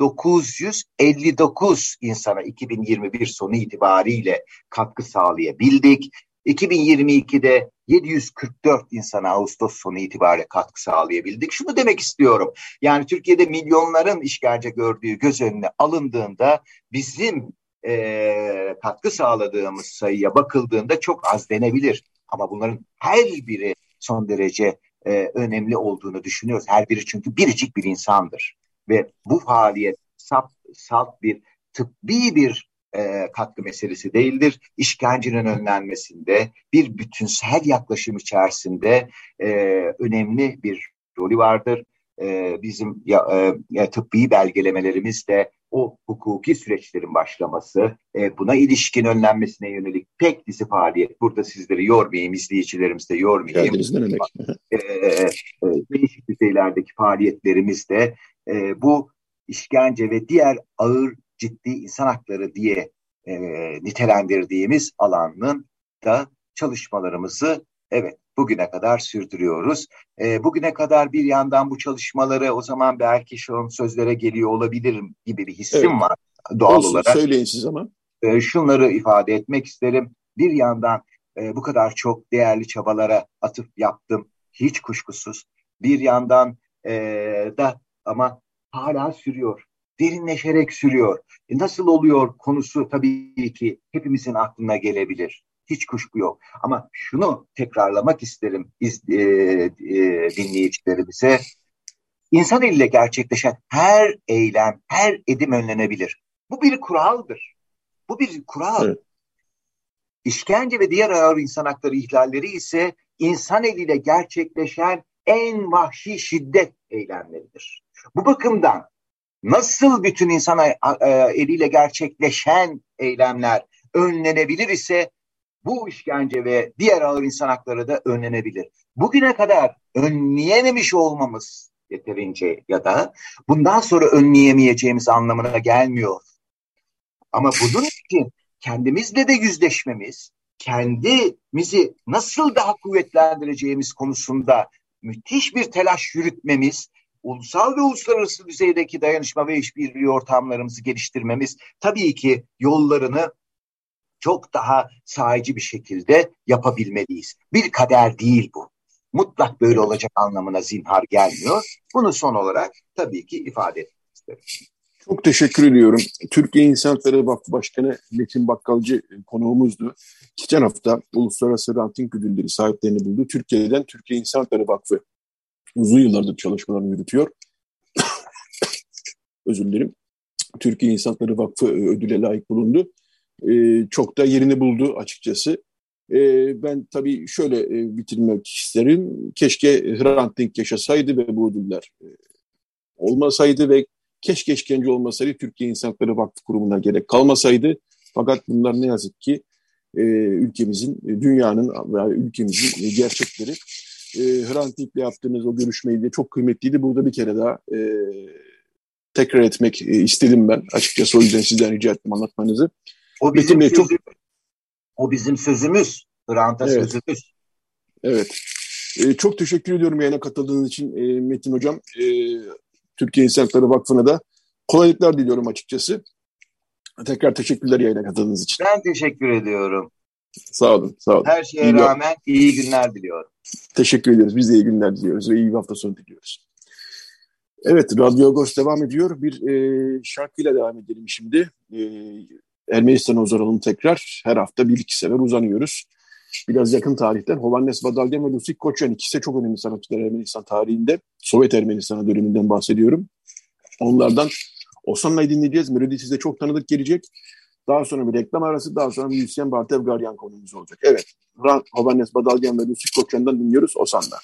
19.959 insana 2021 sonu itibariyle katkı sağlayabildik. 2022'de 744 insana Ağustos sonu itibariyle katkı sağlayabildik. Şunu demek istiyorum. Yani Türkiye'de milyonların işkence gördüğü göz önüne alındığında bizim e, katkı sağladığımız sayıya bakıldığında çok az denebilir. Ama bunların her biri son derece e, önemli olduğunu düşünüyoruz. Her biri çünkü biricik bir insandır. Ve bu faaliyet sap, salt bir tıbbi bir e, katkı meselesi değildir. İşkencenin önlenmesinde bir bütünsel yaklaşım içerisinde e, önemli bir rolü vardır. E, bizim ya, e, tıbbi belgelemelerimiz de o hukuki süreçlerin başlaması, e, buna ilişkin önlenmesine yönelik pek dizi faaliyet. Burada sizleri yormayayım, izleyicilerimizi de yormayayım. Geldiniz ne demek? e, e, değişik düzeylerdeki faaliyetlerimizde e, bu işkence ve diğer ağır ciddi insan hakları diye e, nitelendirdiğimiz alanın da çalışmalarımızı evet bugüne kadar sürdürüyoruz. E, bugüne kadar bir yandan bu çalışmaları o zaman belki şu an sözlere geliyor olabilirim gibi bir hissim evet. var doğal Olsun, olarak. Söyleyin siz ama. E, şunları ifade etmek isterim. Bir yandan e, bu kadar çok değerli çabalara atıp yaptım hiç kuşkusuz. Bir yandan e, da ama hala sürüyor derinleşerek sürüyor. E nasıl oluyor konusu tabii ki hepimizin aklına gelebilir. Hiç kuşku yok. Ama şunu tekrarlamak isterim iz, e, e, dinleyicilerimize. İnsan eliyle gerçekleşen her eylem, her edim önlenebilir. Bu bir kuraldır. Bu bir kural. Evet. İşkence ve diğer ağır insan hakları ihlalleri ise insan eliyle gerçekleşen en vahşi şiddet eylemleridir. Bu bakımdan nasıl bütün insan e, eliyle gerçekleşen eylemler önlenebilir ise bu işkence ve diğer ağır insan hakları da önlenebilir. Bugüne kadar önleyememiş olmamız yeterince ya da bundan sonra önleyemeyeceğimiz anlamına gelmiyor. Ama bunun için kendimizle de yüzleşmemiz, kendimizi nasıl daha kuvvetlendireceğimiz konusunda müthiş bir telaş yürütmemiz ulusal ve uluslararası düzeydeki dayanışma ve işbirliği ortamlarımızı geliştirmemiz tabii ki yollarını çok daha sahici bir şekilde yapabilmeliyiz. Bir kader değil bu. Mutlak böyle olacak anlamına zinhar gelmiyor. Bunu son olarak tabii ki ifade etmek isterim. Çok teşekkür ediyorum. Türkiye İnsan Hakları Vakfı Başkanı Metin Bakkalcı konuğumuzdu. Geçen hafta Uluslararası Ranting Ödülleri sahiplerini buldu. Türkiye'den Türkiye İnsan Hakları Vakfı uzun yıllardır çalışmalarını yürütüyor. Özür dilerim. Türkiye İnsan Hakları Vakfı e, ödüle layık bulundu. Ee, çok da yerini buldu açıkçası. Ee, ben tabii şöyle e, bitirmek isterim. Keşke Hrant Dink yaşasaydı ve bu ödüller e, olmasaydı ve keşke işkence olmasaydı Türkiye İnsan Hakları Vakfı kurumuna gerek kalmasaydı. Fakat bunlar ne yazık ki e, ülkemizin, dünyanın veya ülkemizin gerçekleri e, Hrant Dink'le yaptığımız o görüşmeyi de çok kıymetliydi. Burada bir kere daha e, tekrar etmek e, istedim ben. Açıkçası o yüzden sizden rica ettim anlatmanızı. O bizim, Metin çok... o bizim sözümüz. Hrant'a evet. sözümüz. Evet. E, çok teşekkür ediyorum yayına katıldığınız için e, Metin Hocam. E, Türkiye İnsan Hakları Vakfı'na da kolaylıklar diliyorum açıkçası. Tekrar teşekkürler yayına katıldığınız için. Ben teşekkür ediyorum. Sağ olun, sağ olun. Her şeye iyi rağmen iyi günler diliyorum. Teşekkür ediyoruz. Biz de iyi günler diliyoruz ve iyi bir hafta sonu diliyoruz. Evet, Radyo Agos devam ediyor. Bir e, şarkıyla devam edelim şimdi. E, Ermenistan'a uzanalım tekrar. Her hafta bir iki sefer uzanıyoruz. Biraz yakın tarihten Hovannes Badalyan ve Lusik Koçyan ikisi de çok önemli sanatçılar Ermenistan tarihinde. Sovyet Ermenistan'a döneminden bahsediyorum. Onlardan Osan'la dinleyeceğiz. Melodi size çok tanıdık gelecek. Daha sonra bir reklam arası, daha sonra müzisyen Bartev Garyan konumuz olacak. Evet, Hovannes Badalyan ve Lucy Koçyan'dan dinliyoruz Osan'da.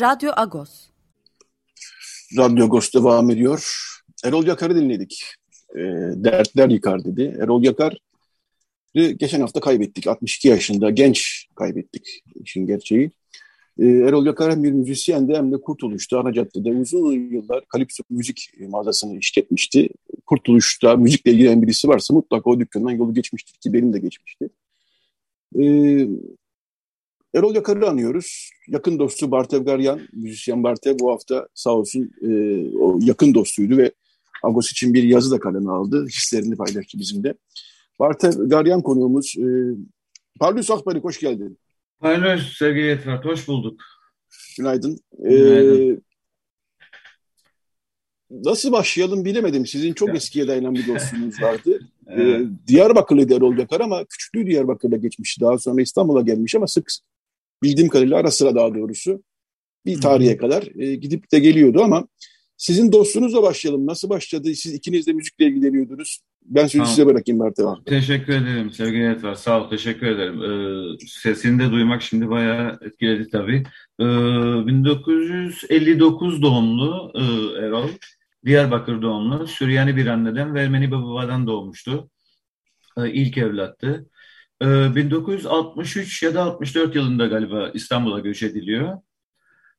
Radyo Agos. Radyo Agos devam ediyor. Erol Yakar'ı dinledik. E, dertler yıkar dedi. Erol Yakar geçen hafta kaybettik. 62 yaşında genç kaybettik işin gerçeği. E, Erol Yakar hem bir müzisyendi hem de Kurtuluş'ta ana caddede uzun yıllar Kalipso müzik mağazasını işletmişti. Kurtuluş'ta müzikle ilgilenen birisi varsa mutlaka o dükkandan yolu geçmiştir ki benim de geçmişti. E, Erol Yakar'ı anıyoruz. Yakın dostu Bartev Garyan, müzisyen Bartev bu hafta sağ olsun e, o yakın dostuydu ve Agos için bir yazı da kaleme aldı. Hislerini paylaştı bizimle. Bartev Garyan konuğumuz. E, Parlus Akbari hoş geldin. Parlus sevgili Etfert, hoş bulduk. Günaydın. Günaydın. Ee, nasıl başlayalım bilemedim. Sizin çok eskiye dayanan bir dostluğunuz vardı. evet. ee, Diyarbakırlı Erol Yakar ama küçüklüğü Diyarbakır'da geçmişti. Daha sonra İstanbul'a gelmiş ama sık bildiğim kadarıyla ara sıra daha doğrusu bir tarihe kadar e, gidip de geliyordu ama sizin dostluğunuzla başlayalım. Nasıl başladı? Siz ikiniz de müzikle ilgileniyordunuz. Ben sözü tamam. size bırakayım Mert'e. Teşekkür ederim sevgili Etvar. Sağ ol. Teşekkür ederim. Ee, sesini de duymak şimdi bayağı etkiledi tabii. Ee, 1959 doğumlu e, Erol. Diyarbakır doğumlu. Süryani bir anneden ve Ermeni bir babadan doğmuştu. Ee, ilk evlattı. 1963 ee, ya da 64 yılında galiba İstanbul'a göç ediliyor.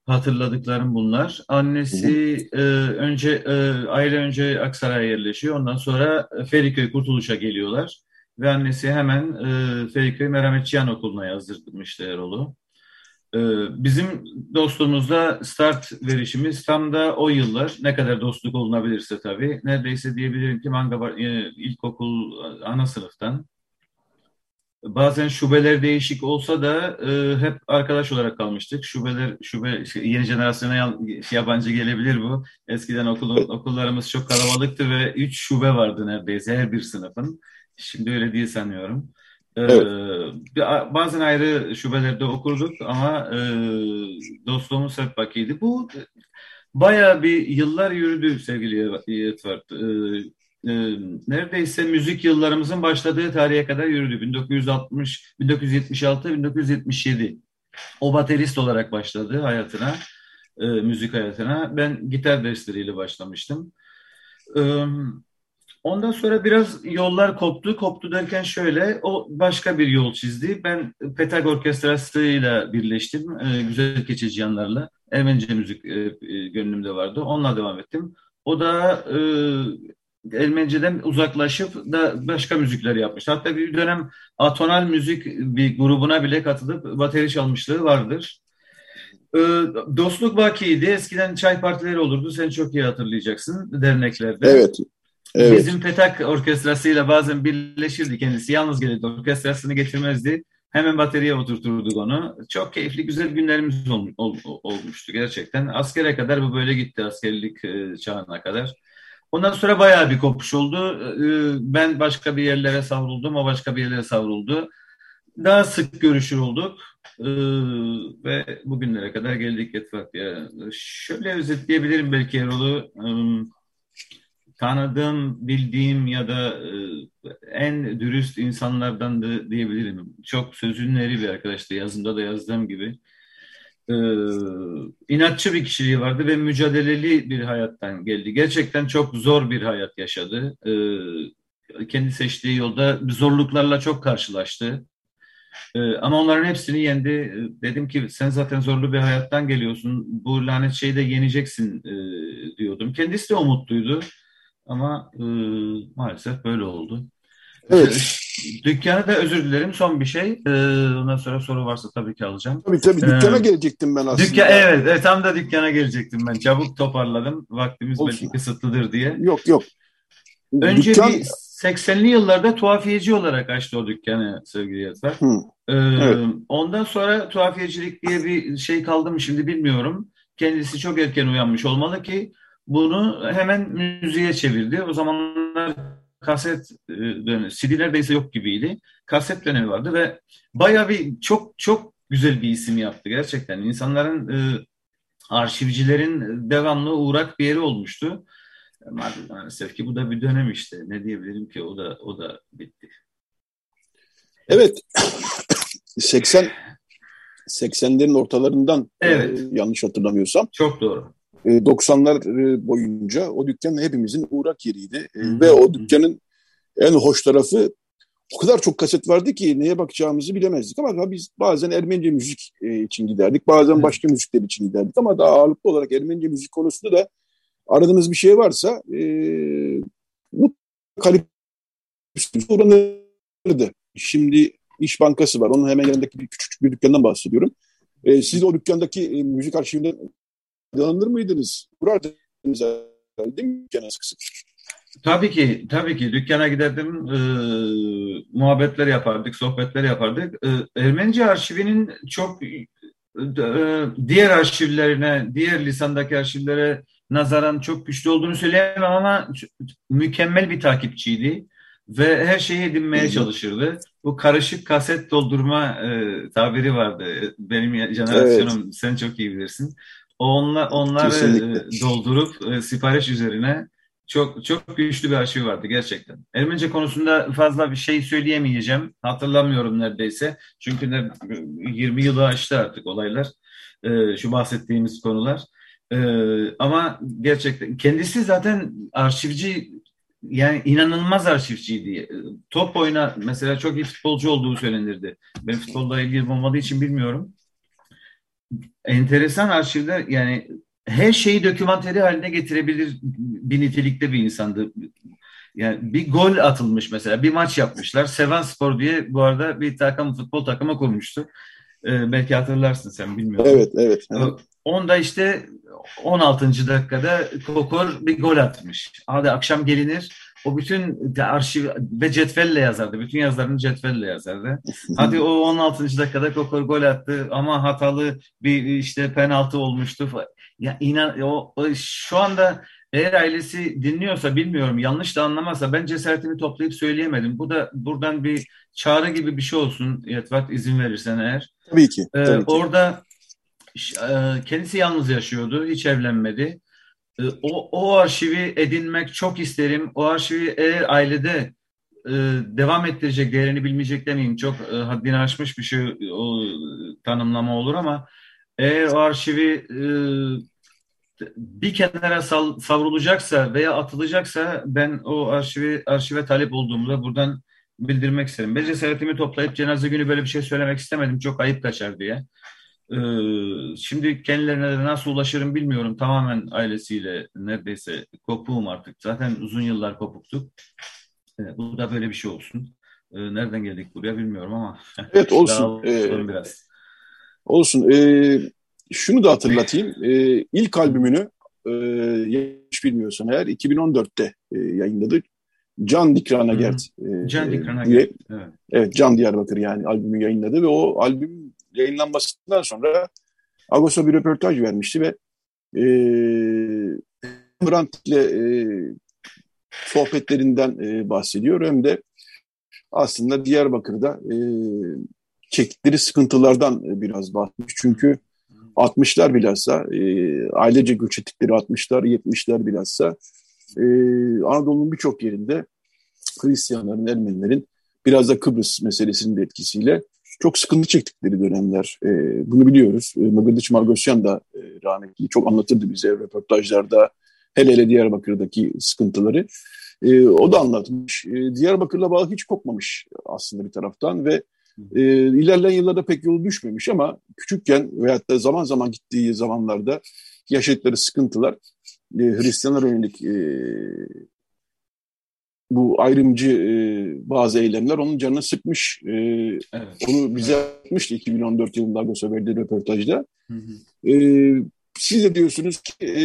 Hatırladıklarım bunlar. Annesi e, önce e, aile önce Aksaray'a yerleşiyor. Ondan sonra Feriköy Kurtuluş'a geliyorlar. Ve annesi hemen e, Feriköy Merhametçiyan Okulu'na yazdırmıştı Erol'u. E, bizim dostluğumuzda start verişimiz tam da o yıllar. Ne kadar dostluk olunabilirse tabii. Neredeyse diyebilirim ki Manga e, ilkokul ana sınıftan bazen şubeler değişik olsa da e, hep arkadaş olarak kalmıştık. Şubeler, şube yeni jenerasyona yabancı gelebilir bu. Eskiden okul, okullarımız çok kalabalıktı ve üç şube vardı neredeyse her bir sınıfın. Şimdi öyle değil sanıyorum. E, evet. bazen ayrı şubelerde okurduk ama e, dostluğumuz hep bakiydi. Bu bayağı bir yıllar yürüdü sevgili Yetvart. E, e, neredeyse müzik yıllarımızın başladığı tarihe kadar yürüdü. 1960, 1976, 1977. O baterist olarak başladı hayatına, e, müzik hayatına. Ben gitar dersleriyle başlamıştım. E, ondan sonra biraz yollar koptu. Koptu derken şöyle, o başka bir yol çizdi. Ben Petag Orkestrası'yla birleştim, e, Güzel Keçeciyanlarla. Ermenice müzik e, e, gönlümde vardı. Onunla devam ettim. O da e, Ermenice'den uzaklaşıp da başka müzikler yapmış. Hatta bir dönem atonal müzik bir grubuna bile katılıp bateri çalmışlığı vardır. Ee, dostluk bakiydi. Eskiden çay partileri olurdu. Sen çok iyi hatırlayacaksın derneklerde. Evet. Evet. Bizim Petak orkestrasıyla bazen birleşirdi kendisi. Yalnız gelirdi. Orkestrasını getirmezdi. Hemen bateriye oturturduk onu. Çok keyifli, güzel günlerimiz ol, ol, olmuştu gerçekten. Askere kadar bu böyle gitti. Askerlik e, çağına kadar. Ondan sonra bayağı bir kopuş oldu. Ee, ben başka bir yerlere savruldum, o başka bir yerlere savruldu. Daha sık görüşür olduk ee, ve bugünlere kadar geldik Etfakya. Şöyle özetleyebilirim belki Erol'u. Ee, tanıdığım, bildiğim ya da e, en dürüst insanlardan da diyebilirim. Çok sözünün eri bir arkadaştı. Yazımda da yazdığım gibi e, inatçı bir kişiliği vardı ve mücadeleli bir hayattan geldi. Gerçekten çok zor bir hayat yaşadı. E, kendi seçtiği yolda zorluklarla çok karşılaştı. E, ama onların hepsini yendi. Dedim ki sen zaten zorlu bir hayattan geliyorsun. Bu lanet şeyi de yeneceksin e, diyordum. Kendisi de umutluydu. Ama e, maalesef böyle oldu. Evet. Dükkanı da özür dilerim son bir şey. Ee, ondan sonra soru varsa tabii ki alacağım. Tabii tabii dükkana ee, gelecektim ben aslında. Dükkan, evet, evet tam da dükkana gelecektim ben. Çabuk toparladım. Vaktimiz Olsun. belki kısıtlıdır diye. Yok yok. Önce Dükkan... bir 80'li yıllarda tuhafiyeci olarak açtı o dükkanı sevgili yazar. Ee, evet. Ondan sonra tuhafiyecilik diye bir şey kaldı mı şimdi bilmiyorum. Kendisi çok erken uyanmış olmalı ki bunu hemen müziğe çevirdi. O zamanlar kaset e, dönemi, CD neredeyse yok gibiydi. Kaset dönemi vardı ve bayağı bir çok çok güzel bir isim yaptı gerçekten. İnsanların e, arşivcilerin devamlı uğrak bir yeri olmuştu. Maalesef ki bu da bir dönem işte. Ne diyebilirim ki o da o da bitti. Evet. 80 80'lerin ortalarından e, evet. e, yanlış hatırlamıyorsam. Çok doğru. 90'lar e, boyunca o dükkan hepimizin uğrak yeriydi. Hı-hı. Ve o dükkanın en hoş tarafı o kadar çok kaset vardı ki neye bakacağımızı bilemezdik ama biz bazen Ermenice müzik e, için giderdik. Bazen başka müzikler için giderdik ama daha ağırlıklı olarak Ermenice müzik konusunda da aradığınız bir şey varsa e, mutlaka uğranırdı. Şimdi İş Bankası var. Onun hemen yanındaki bir küçük bir dükkandan bahsediyorum. E, siz o dükkandaki e, müzik arşivinden faydalanır mıydınız? Kurardınız değil mi dükkana sık sık? Tabii ki, tabii ki. Dükkana giderdim, e, muhabbetler yapardık, sohbetler yapardık. E, Ermenice arşivinin çok e, diğer arşivlerine, diğer lisandaki arşivlere nazaran çok güçlü olduğunu söyleyemem ama mükemmel bir takipçiydi ve her şeyi edinmeye çalışırdı. Bu karışık kaset doldurma e, tabiri vardı. Benim jenerasyonum evet. sen çok iyi bilirsin. Onlar onları Kesinlikle. doldurup e, sipariş üzerine çok çok güçlü bir arşiv vardı gerçekten. Ermenice konusunda fazla bir şey söyleyemeyeceğim. Hatırlamıyorum neredeyse. Çünkü ne, 20 yılı aştı artık olaylar. E, şu bahsettiğimiz konular. E, ama gerçekten kendisi zaten arşivci yani inanılmaz arşivciydi. Top oyuna mesela çok iyi futbolcu olduğu söylenirdi. Ben futbolla ilgili olmadığı için bilmiyorum. Enteresan arşivler yani her şeyi dokümanteri haline getirebilir bir nitelikte bir insandı. Yani bir gol atılmış mesela, bir maç yapmışlar. Seven Spor diye bu arada bir takım futbol takımı kurmuştu. Ee, belki hatırlarsın sen bilmiyorum. Evet, evet. evet. Onda işte 16. dakikada Kokor bir gol atmış. Hadi akşam gelinir. O bütün arşiv ve cetvelle yazardı. Bütün yazılarını cetvelle yazardı. Hadi o 16. dakikada Kokor gol attı ama hatalı bir işte penaltı olmuştu. Ya inan o, o şu anda eğer ailesi dinliyorsa bilmiyorum yanlış da anlamazsa ben cesaretimi toplayıp söyleyemedim. Bu da buradan bir çağrı gibi bir şey olsun Yetvat izin verirsen eğer. Tabii ki. Tabii ee, ki. Orada e, kendisi yalnız yaşıyordu. Hiç evlenmedi. E, o, o arşivi edinmek çok isterim. O arşivi eğer ailede e, devam ettirecek değerini bilmeyecek demeyeyim. Çok e, haddini aşmış bir şey o tanımlama olur ama eğer o arşivi e, bir kenara sal, savrulacaksa veya atılacaksa ben o arşivi arşive talep olduğumda buradan bildirmek isterim. Ben cesaretimi toplayıp cenaze günü böyle bir şey söylemek istemedim. Çok ayıp kaçar diye. Ee, şimdi kendilerine de nasıl ulaşırım bilmiyorum. Tamamen ailesiyle neredeyse kopuğum artık. Zaten uzun yıllar kopuktuk. Ee, bu da böyle bir şey olsun. Ee, nereden geldik buraya bilmiyorum ama. Evet olsun. ee, biraz. Olsun. Ee, şunu da hatırlatayım. Ee, ilk albümünü e, yanlış bilmiyorsan eğer 2014'te e, yayınladı. Can Dikranagert. E, Can Dikranagert. Evet. evet. Can Diyarbakır yani albümü yayınladı ve o albüm yayınlanmasından sonra Agos'a bir röportaj vermişti ve e, Brandt ile e, sohbetlerinden e, bahsediyor. Hem de aslında Diyarbakır'da e, çektikleri sıkıntılardan e, biraz bahsetmiş. Çünkü 60'lar bilhassa, e, ailece göç ettikleri 60'lar, 70'ler bilhassa e, Anadolu'nun birçok yerinde Hristiyanların, Ermenilerin biraz da Kıbrıs meselesinin de etkisiyle çok sıkıntı çektikleri dönemler. E, bunu biliyoruz. E, Magadiç Margosyan da e, rahmetli çok anlatırdı bize röportajlarda. Hele hele Diyarbakır'daki sıkıntıları. E, o da anlatmış. E, Diyarbakır'la bağ hiç kopmamış aslında bir taraftan ve e, ilerleyen yıllarda pek yolu düşmemiş ama küçükken veyahut da zaman zaman gittiği zamanlarda yaşadıkları sıkıntılar e, Hristiyanlar yönelik e, bu ayrımcı e, bazı eylemler onun canını sıkmış. E, evet. Onu bize evet. yapmıştı 2014 yılında Agos'a verdiği röportajda. Hı hı. E, siz de diyorsunuz ki e,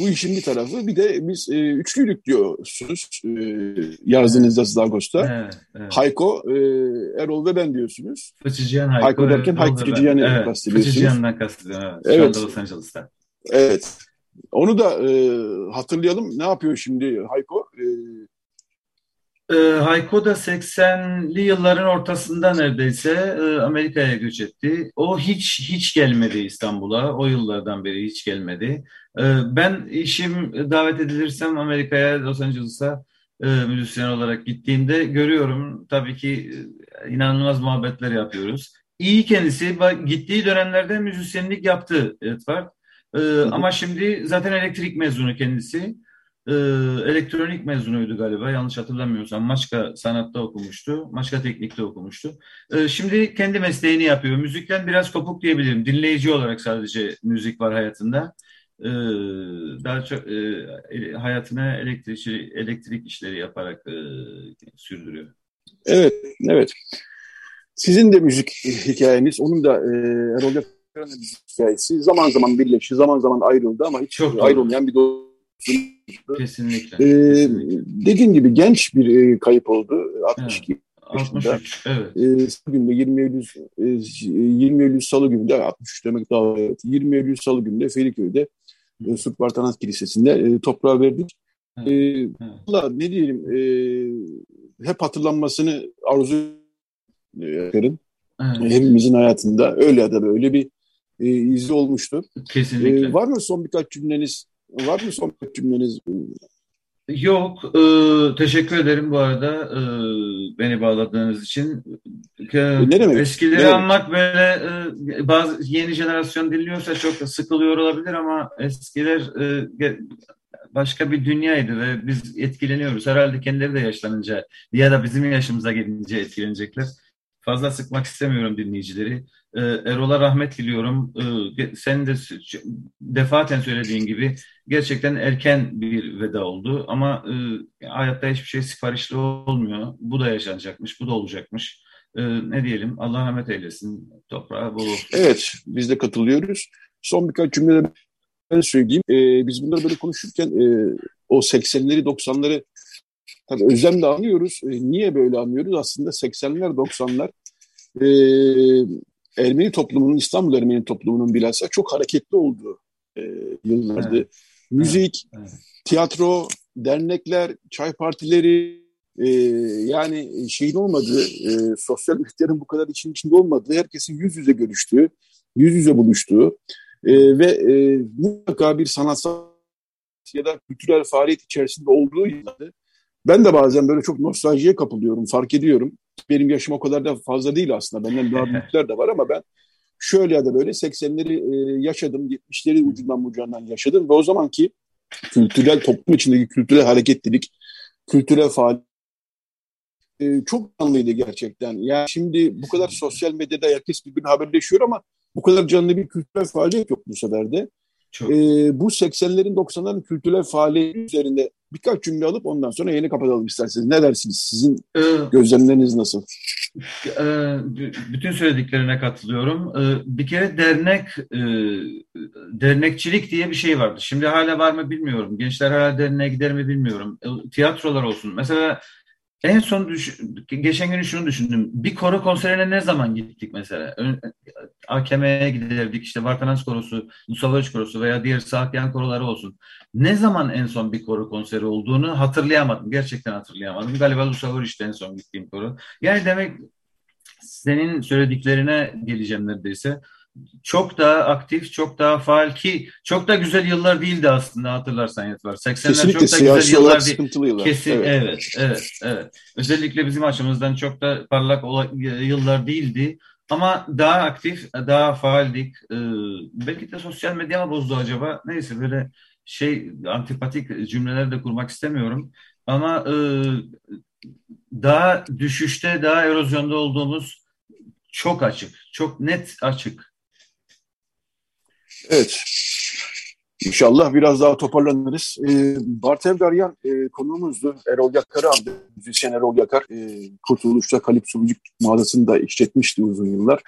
bu işin bir tarafı bir de biz e, üçlüydük diyorsunuz e, yazdığınızda evet. Zagos'ta. Evet, evet. Hayko, e, Erol ve ben diyorsunuz. Fıçıcıyan Hayko. Hayko derken Hayko Fıçıcıyan'ı evet, kastediyorsunuz. Fıçıcıyan'dan kastediyorum. Evet. evet. Şu anda Los Angeles'ta. Evet. Onu da e, hatırlayalım. Ne yapıyor şimdi Hayko? E, e, Hayko da 80'li yılların ortasında neredeyse e, Amerika'ya göç etti. O hiç hiç gelmedi İstanbul'a. O yıllardan beri hiç gelmedi. E, ben işim davet edilirsem Amerika'ya, Los Angeles'a e, müzisyen olarak gittiğimde görüyorum. Tabii ki e, inanılmaz muhabbetler yapıyoruz. İyi kendisi. Gittiği dönemlerde müzisyenlik yaptı Edward. E, ama şimdi zaten elektrik mezunu kendisi e, elektronik mezunuydu galiba yanlış hatırlamıyorsam. Maçka sanatta okumuştu. Maçka teknikte okumuştu. E, şimdi kendi mesleğini yapıyor. Müzikten biraz kopuk diyebilirim. Dinleyici olarak sadece müzik var hayatında. E, daha çok e, hayatına elektrik, elektrik işleri yaparak e, sürdürüyor. Evet, evet. Sizin de müzik hikayeniz, onun da e, Erol Yakar'ın müzik hikayesi zaman zaman birleşti, zaman zaman ayrıldı ama hiç Çok ayrılmayan bir dostum. Kesinlikle. Ee, kesinlikle. Dediğim gibi genç bir e, kayıp oldu. 62 evet. 63, evet. E, günde 20 Eylül, e, 20 Eylül Salı günde, 63 demek daha evet, 20 Eylül Salı günde Feriköy'de e, Surp Bartanat Kilisesi'nde e, toprağa verdik. Evet. E, Valla ne diyelim, e, hep hatırlanmasını arzu ederim. Evet. Hepimizin hayatında öyle ya da böyle bir e, izi olmuştur. Kesinlikle. E, var mı son birkaç cümleniz? Var mı son birkaç cümleniz? Yok, e, teşekkür ederim bu arada e, beni bağladığınız için. E, ne demek? Eskileri ne anmak böyle e, bazı yeni jenerasyon dinliyorsa çok sıkılıyor olabilir ama eskiler e, başka bir dünyaydı ve biz etkileniyoruz. Herhalde kendileri de yaşlanınca ya da bizim yaşımıza gelince etkilenecekler. Fazla sıkmak istemiyorum dinleyicileri. Ee, Erol'a rahmet diliyorum. Ee, sen de defaten söylediğin gibi gerçekten erken bir veda oldu. Ama e, hayatta hiçbir şey siparişli olmuyor. Bu da yaşanacakmış, bu da olacakmış. Ee, ne diyelim, Allah rahmet eylesin, toprağa bol olsun. Evet, biz de katılıyoruz. Son birkaç cümle ben söyleyeyim. biz bunları böyle konuşurken e, o 80'leri 90'ları Tabii özlemle anlıyoruz. E, niye böyle anlıyoruz? Aslında 80'ler 90'lar e, Ermeni toplumunun, İstanbul Ermeni toplumunun bilhassa çok hareketli olduğu e, yıllardı. Evet. Müzik, evet. tiyatro, dernekler, çay partileri, e, yani şeyin olmadığı, e, sosyal mühitlerin bu kadar için içinde olmadığı, herkesin yüz yüze görüştüğü, yüz yüze buluştuğu e, ve e, mutlaka bir sanatsal ya da kültürel faaliyet içerisinde olduğu yıllardı. Ben de bazen böyle çok nostaljiye kapılıyorum, fark ediyorum. Benim yaşım o kadar da fazla değil aslında. Benden daha büyükler de var ama ben şöyle ya da böyle 80'leri e, yaşadım, 70'leri ucundan bucağından yaşadım ve o zamanki kültürel, toplum içindeki kültürel hareketlilik, kültürel faaliyet e, çok canlıydı gerçekten. Yani şimdi bu kadar sosyal medyada herkes birbirine haberleşiyor ama bu kadar canlı bir kültürel faaliyet yok bu sefer de. Çok. E, bu 80'lerin 90'ların kültürel faaliyeti üzerinde birkaç cümle alıp ondan sonra yeni kapatalım isterseniz. Ne dersiniz? Sizin ee, gözlemleriniz nasıl? E, bütün söylediklerine katılıyorum. E, bir kere dernek e, dernekçilik diye bir şey vardı. Şimdi hala var mı bilmiyorum. Gençler hala derneğe gider mi bilmiyorum. E, tiyatrolar olsun. Mesela en son düş geçen gün şunu düşündüm. Bir koro konserine ne zaman gittik mesela? AKM'ye giderdik işte Vartanans korosu, Musavaç korosu veya diğer Saatyan koroları olsun. Ne zaman en son bir koro konseri olduğunu hatırlayamadım. Gerçekten hatırlayamadım. Galiba Lusavaç en son gittiğim koro. Yani demek senin söylediklerine geleceğim neredeyse çok daha aktif, çok daha faal ki çok da güzel yıllar değildi aslında hatırlarsan Yetvar. 80'ler çok da güzel yıllar değil. Yıllar. Kesin, evet. evet, evet, evet. Özellikle bizim açımızdan çok da parlak yıllar değildi. Ama daha aktif, daha faaldik. Ee, belki de sosyal medya mı bozdu acaba? Neyse böyle şey antipatik cümleler de kurmak istemiyorum. Ama e, daha düşüşte, daha erozyonda olduğumuz çok açık, çok net açık. Evet. İnşallah biraz daha toparlanırız. Ee, Bartev Garyan e, konuğumuzdu. Erol Yakar'ı andı. Müzisyen Erol Yakar. E, Kurtuluş'ta Kalipso Müzik mağazasını işletmişti uzun yıllar.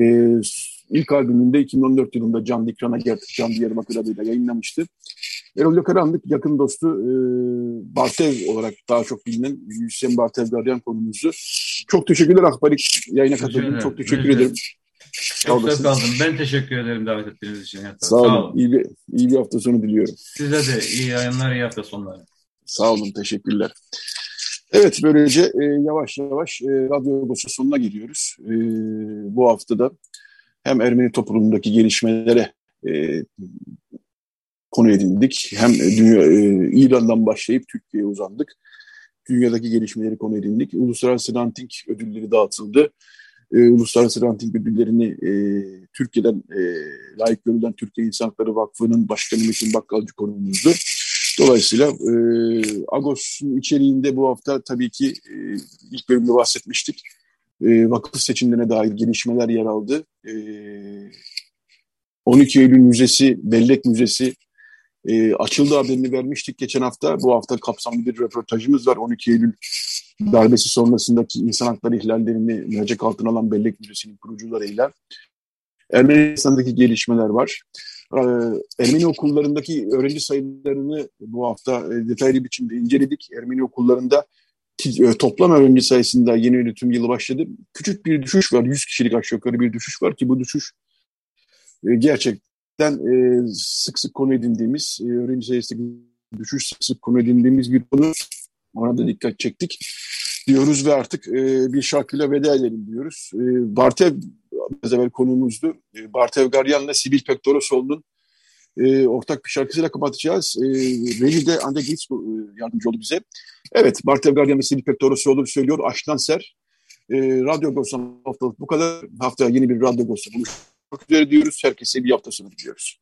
E, ilk albümünde 2014 yılında Can Dikran'a geldi. Can Diyarbakır adıyla yayınlamıştı. Erol Yakar'ı andık. Yakın dostu e, Bartev olarak daha çok bilinen müzisyen Bartev Garyan konumuzdu. Çok teşekkürler Akbalik yayına katıldın. Çok teşekkür ederim. Çok da kaldım. Ben teşekkür ederim davet ettiğiniz için. Sağ, Sağ olun. olun. İyi bir, iyi bir hafta sonu diliyorum. Size de iyi yayınlar, iyi hafta sonları. Sağ olun, teşekkürler. Evet, böylece e, yavaş yavaş e, Radyo Agos'a sonuna geliyoruz. E, bu haftada hem Ermeni toplumundaki gelişmelere e, konu edindik, hem dünya, e, İran'dan başlayıp Türkiye'ye uzandık. Dünyadaki gelişmeleri konu edindik. Uluslararası Ranting ödülleri dağıtıldı e, uluslararası ranting ödüllerini e, Türkiye'den e, layık görülen Türkiye İnsan Hakları Vakfı'nın başkanı Metin Bakkalcı konuğumuzdu. Dolayısıyla e, Agos'un içeriğinde bu hafta tabii ki e, ilk bölümde bahsetmiştik. E, vakıf seçimlerine dair gelişmeler yer aldı. E, 12 Eylül Müzesi, Bellek Müzesi e, açıldı haberini vermiştik geçen hafta. Bu hafta kapsamlı bir röportajımız var. 12 Eylül darbesi sonrasındaki insan hakları ihlallerini mercek altına alan bellek müzesinin kurucularıyla Ermenistan'daki gelişmeler var. Ee, Ermeni okullarındaki öğrenci sayılarını bu hafta e, detaylı biçimde inceledik. Ermeni okullarında e, toplam öğrenci sayısında yeni yönetim yılı başladı. Küçük bir düşüş var. 100 kişilik aşağı yukarı bir düşüş var ki bu düşüş e, gerçekten sık sık konu edindiğimiz, öğrenci sayısındaki düşüş sık sık konu edindiğimiz bir konu. Ona da dikkat çektik diyoruz ve artık bir şarkıyla veda edelim diyoruz. Bartev az evvel konuğumuzdu. E, Bartev Garyan'la Sibil Pektorosoğlu'nun e, ortak bir şarkısıyla kapatacağız. E, Veli de Ande Gitz e, yardımcı oldu bize. Evet, Bartev Garyan ve Sibil Pektorosoğlu söylüyor. Aşktan Ser. E, Radyo Gosan haftalık bu kadar. Haftaya yeni bir Radyo Gosan buluşmak üzere diyoruz. Herkese bir hafta sonu diliyoruz.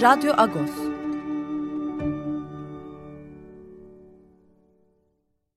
Radyo Agos.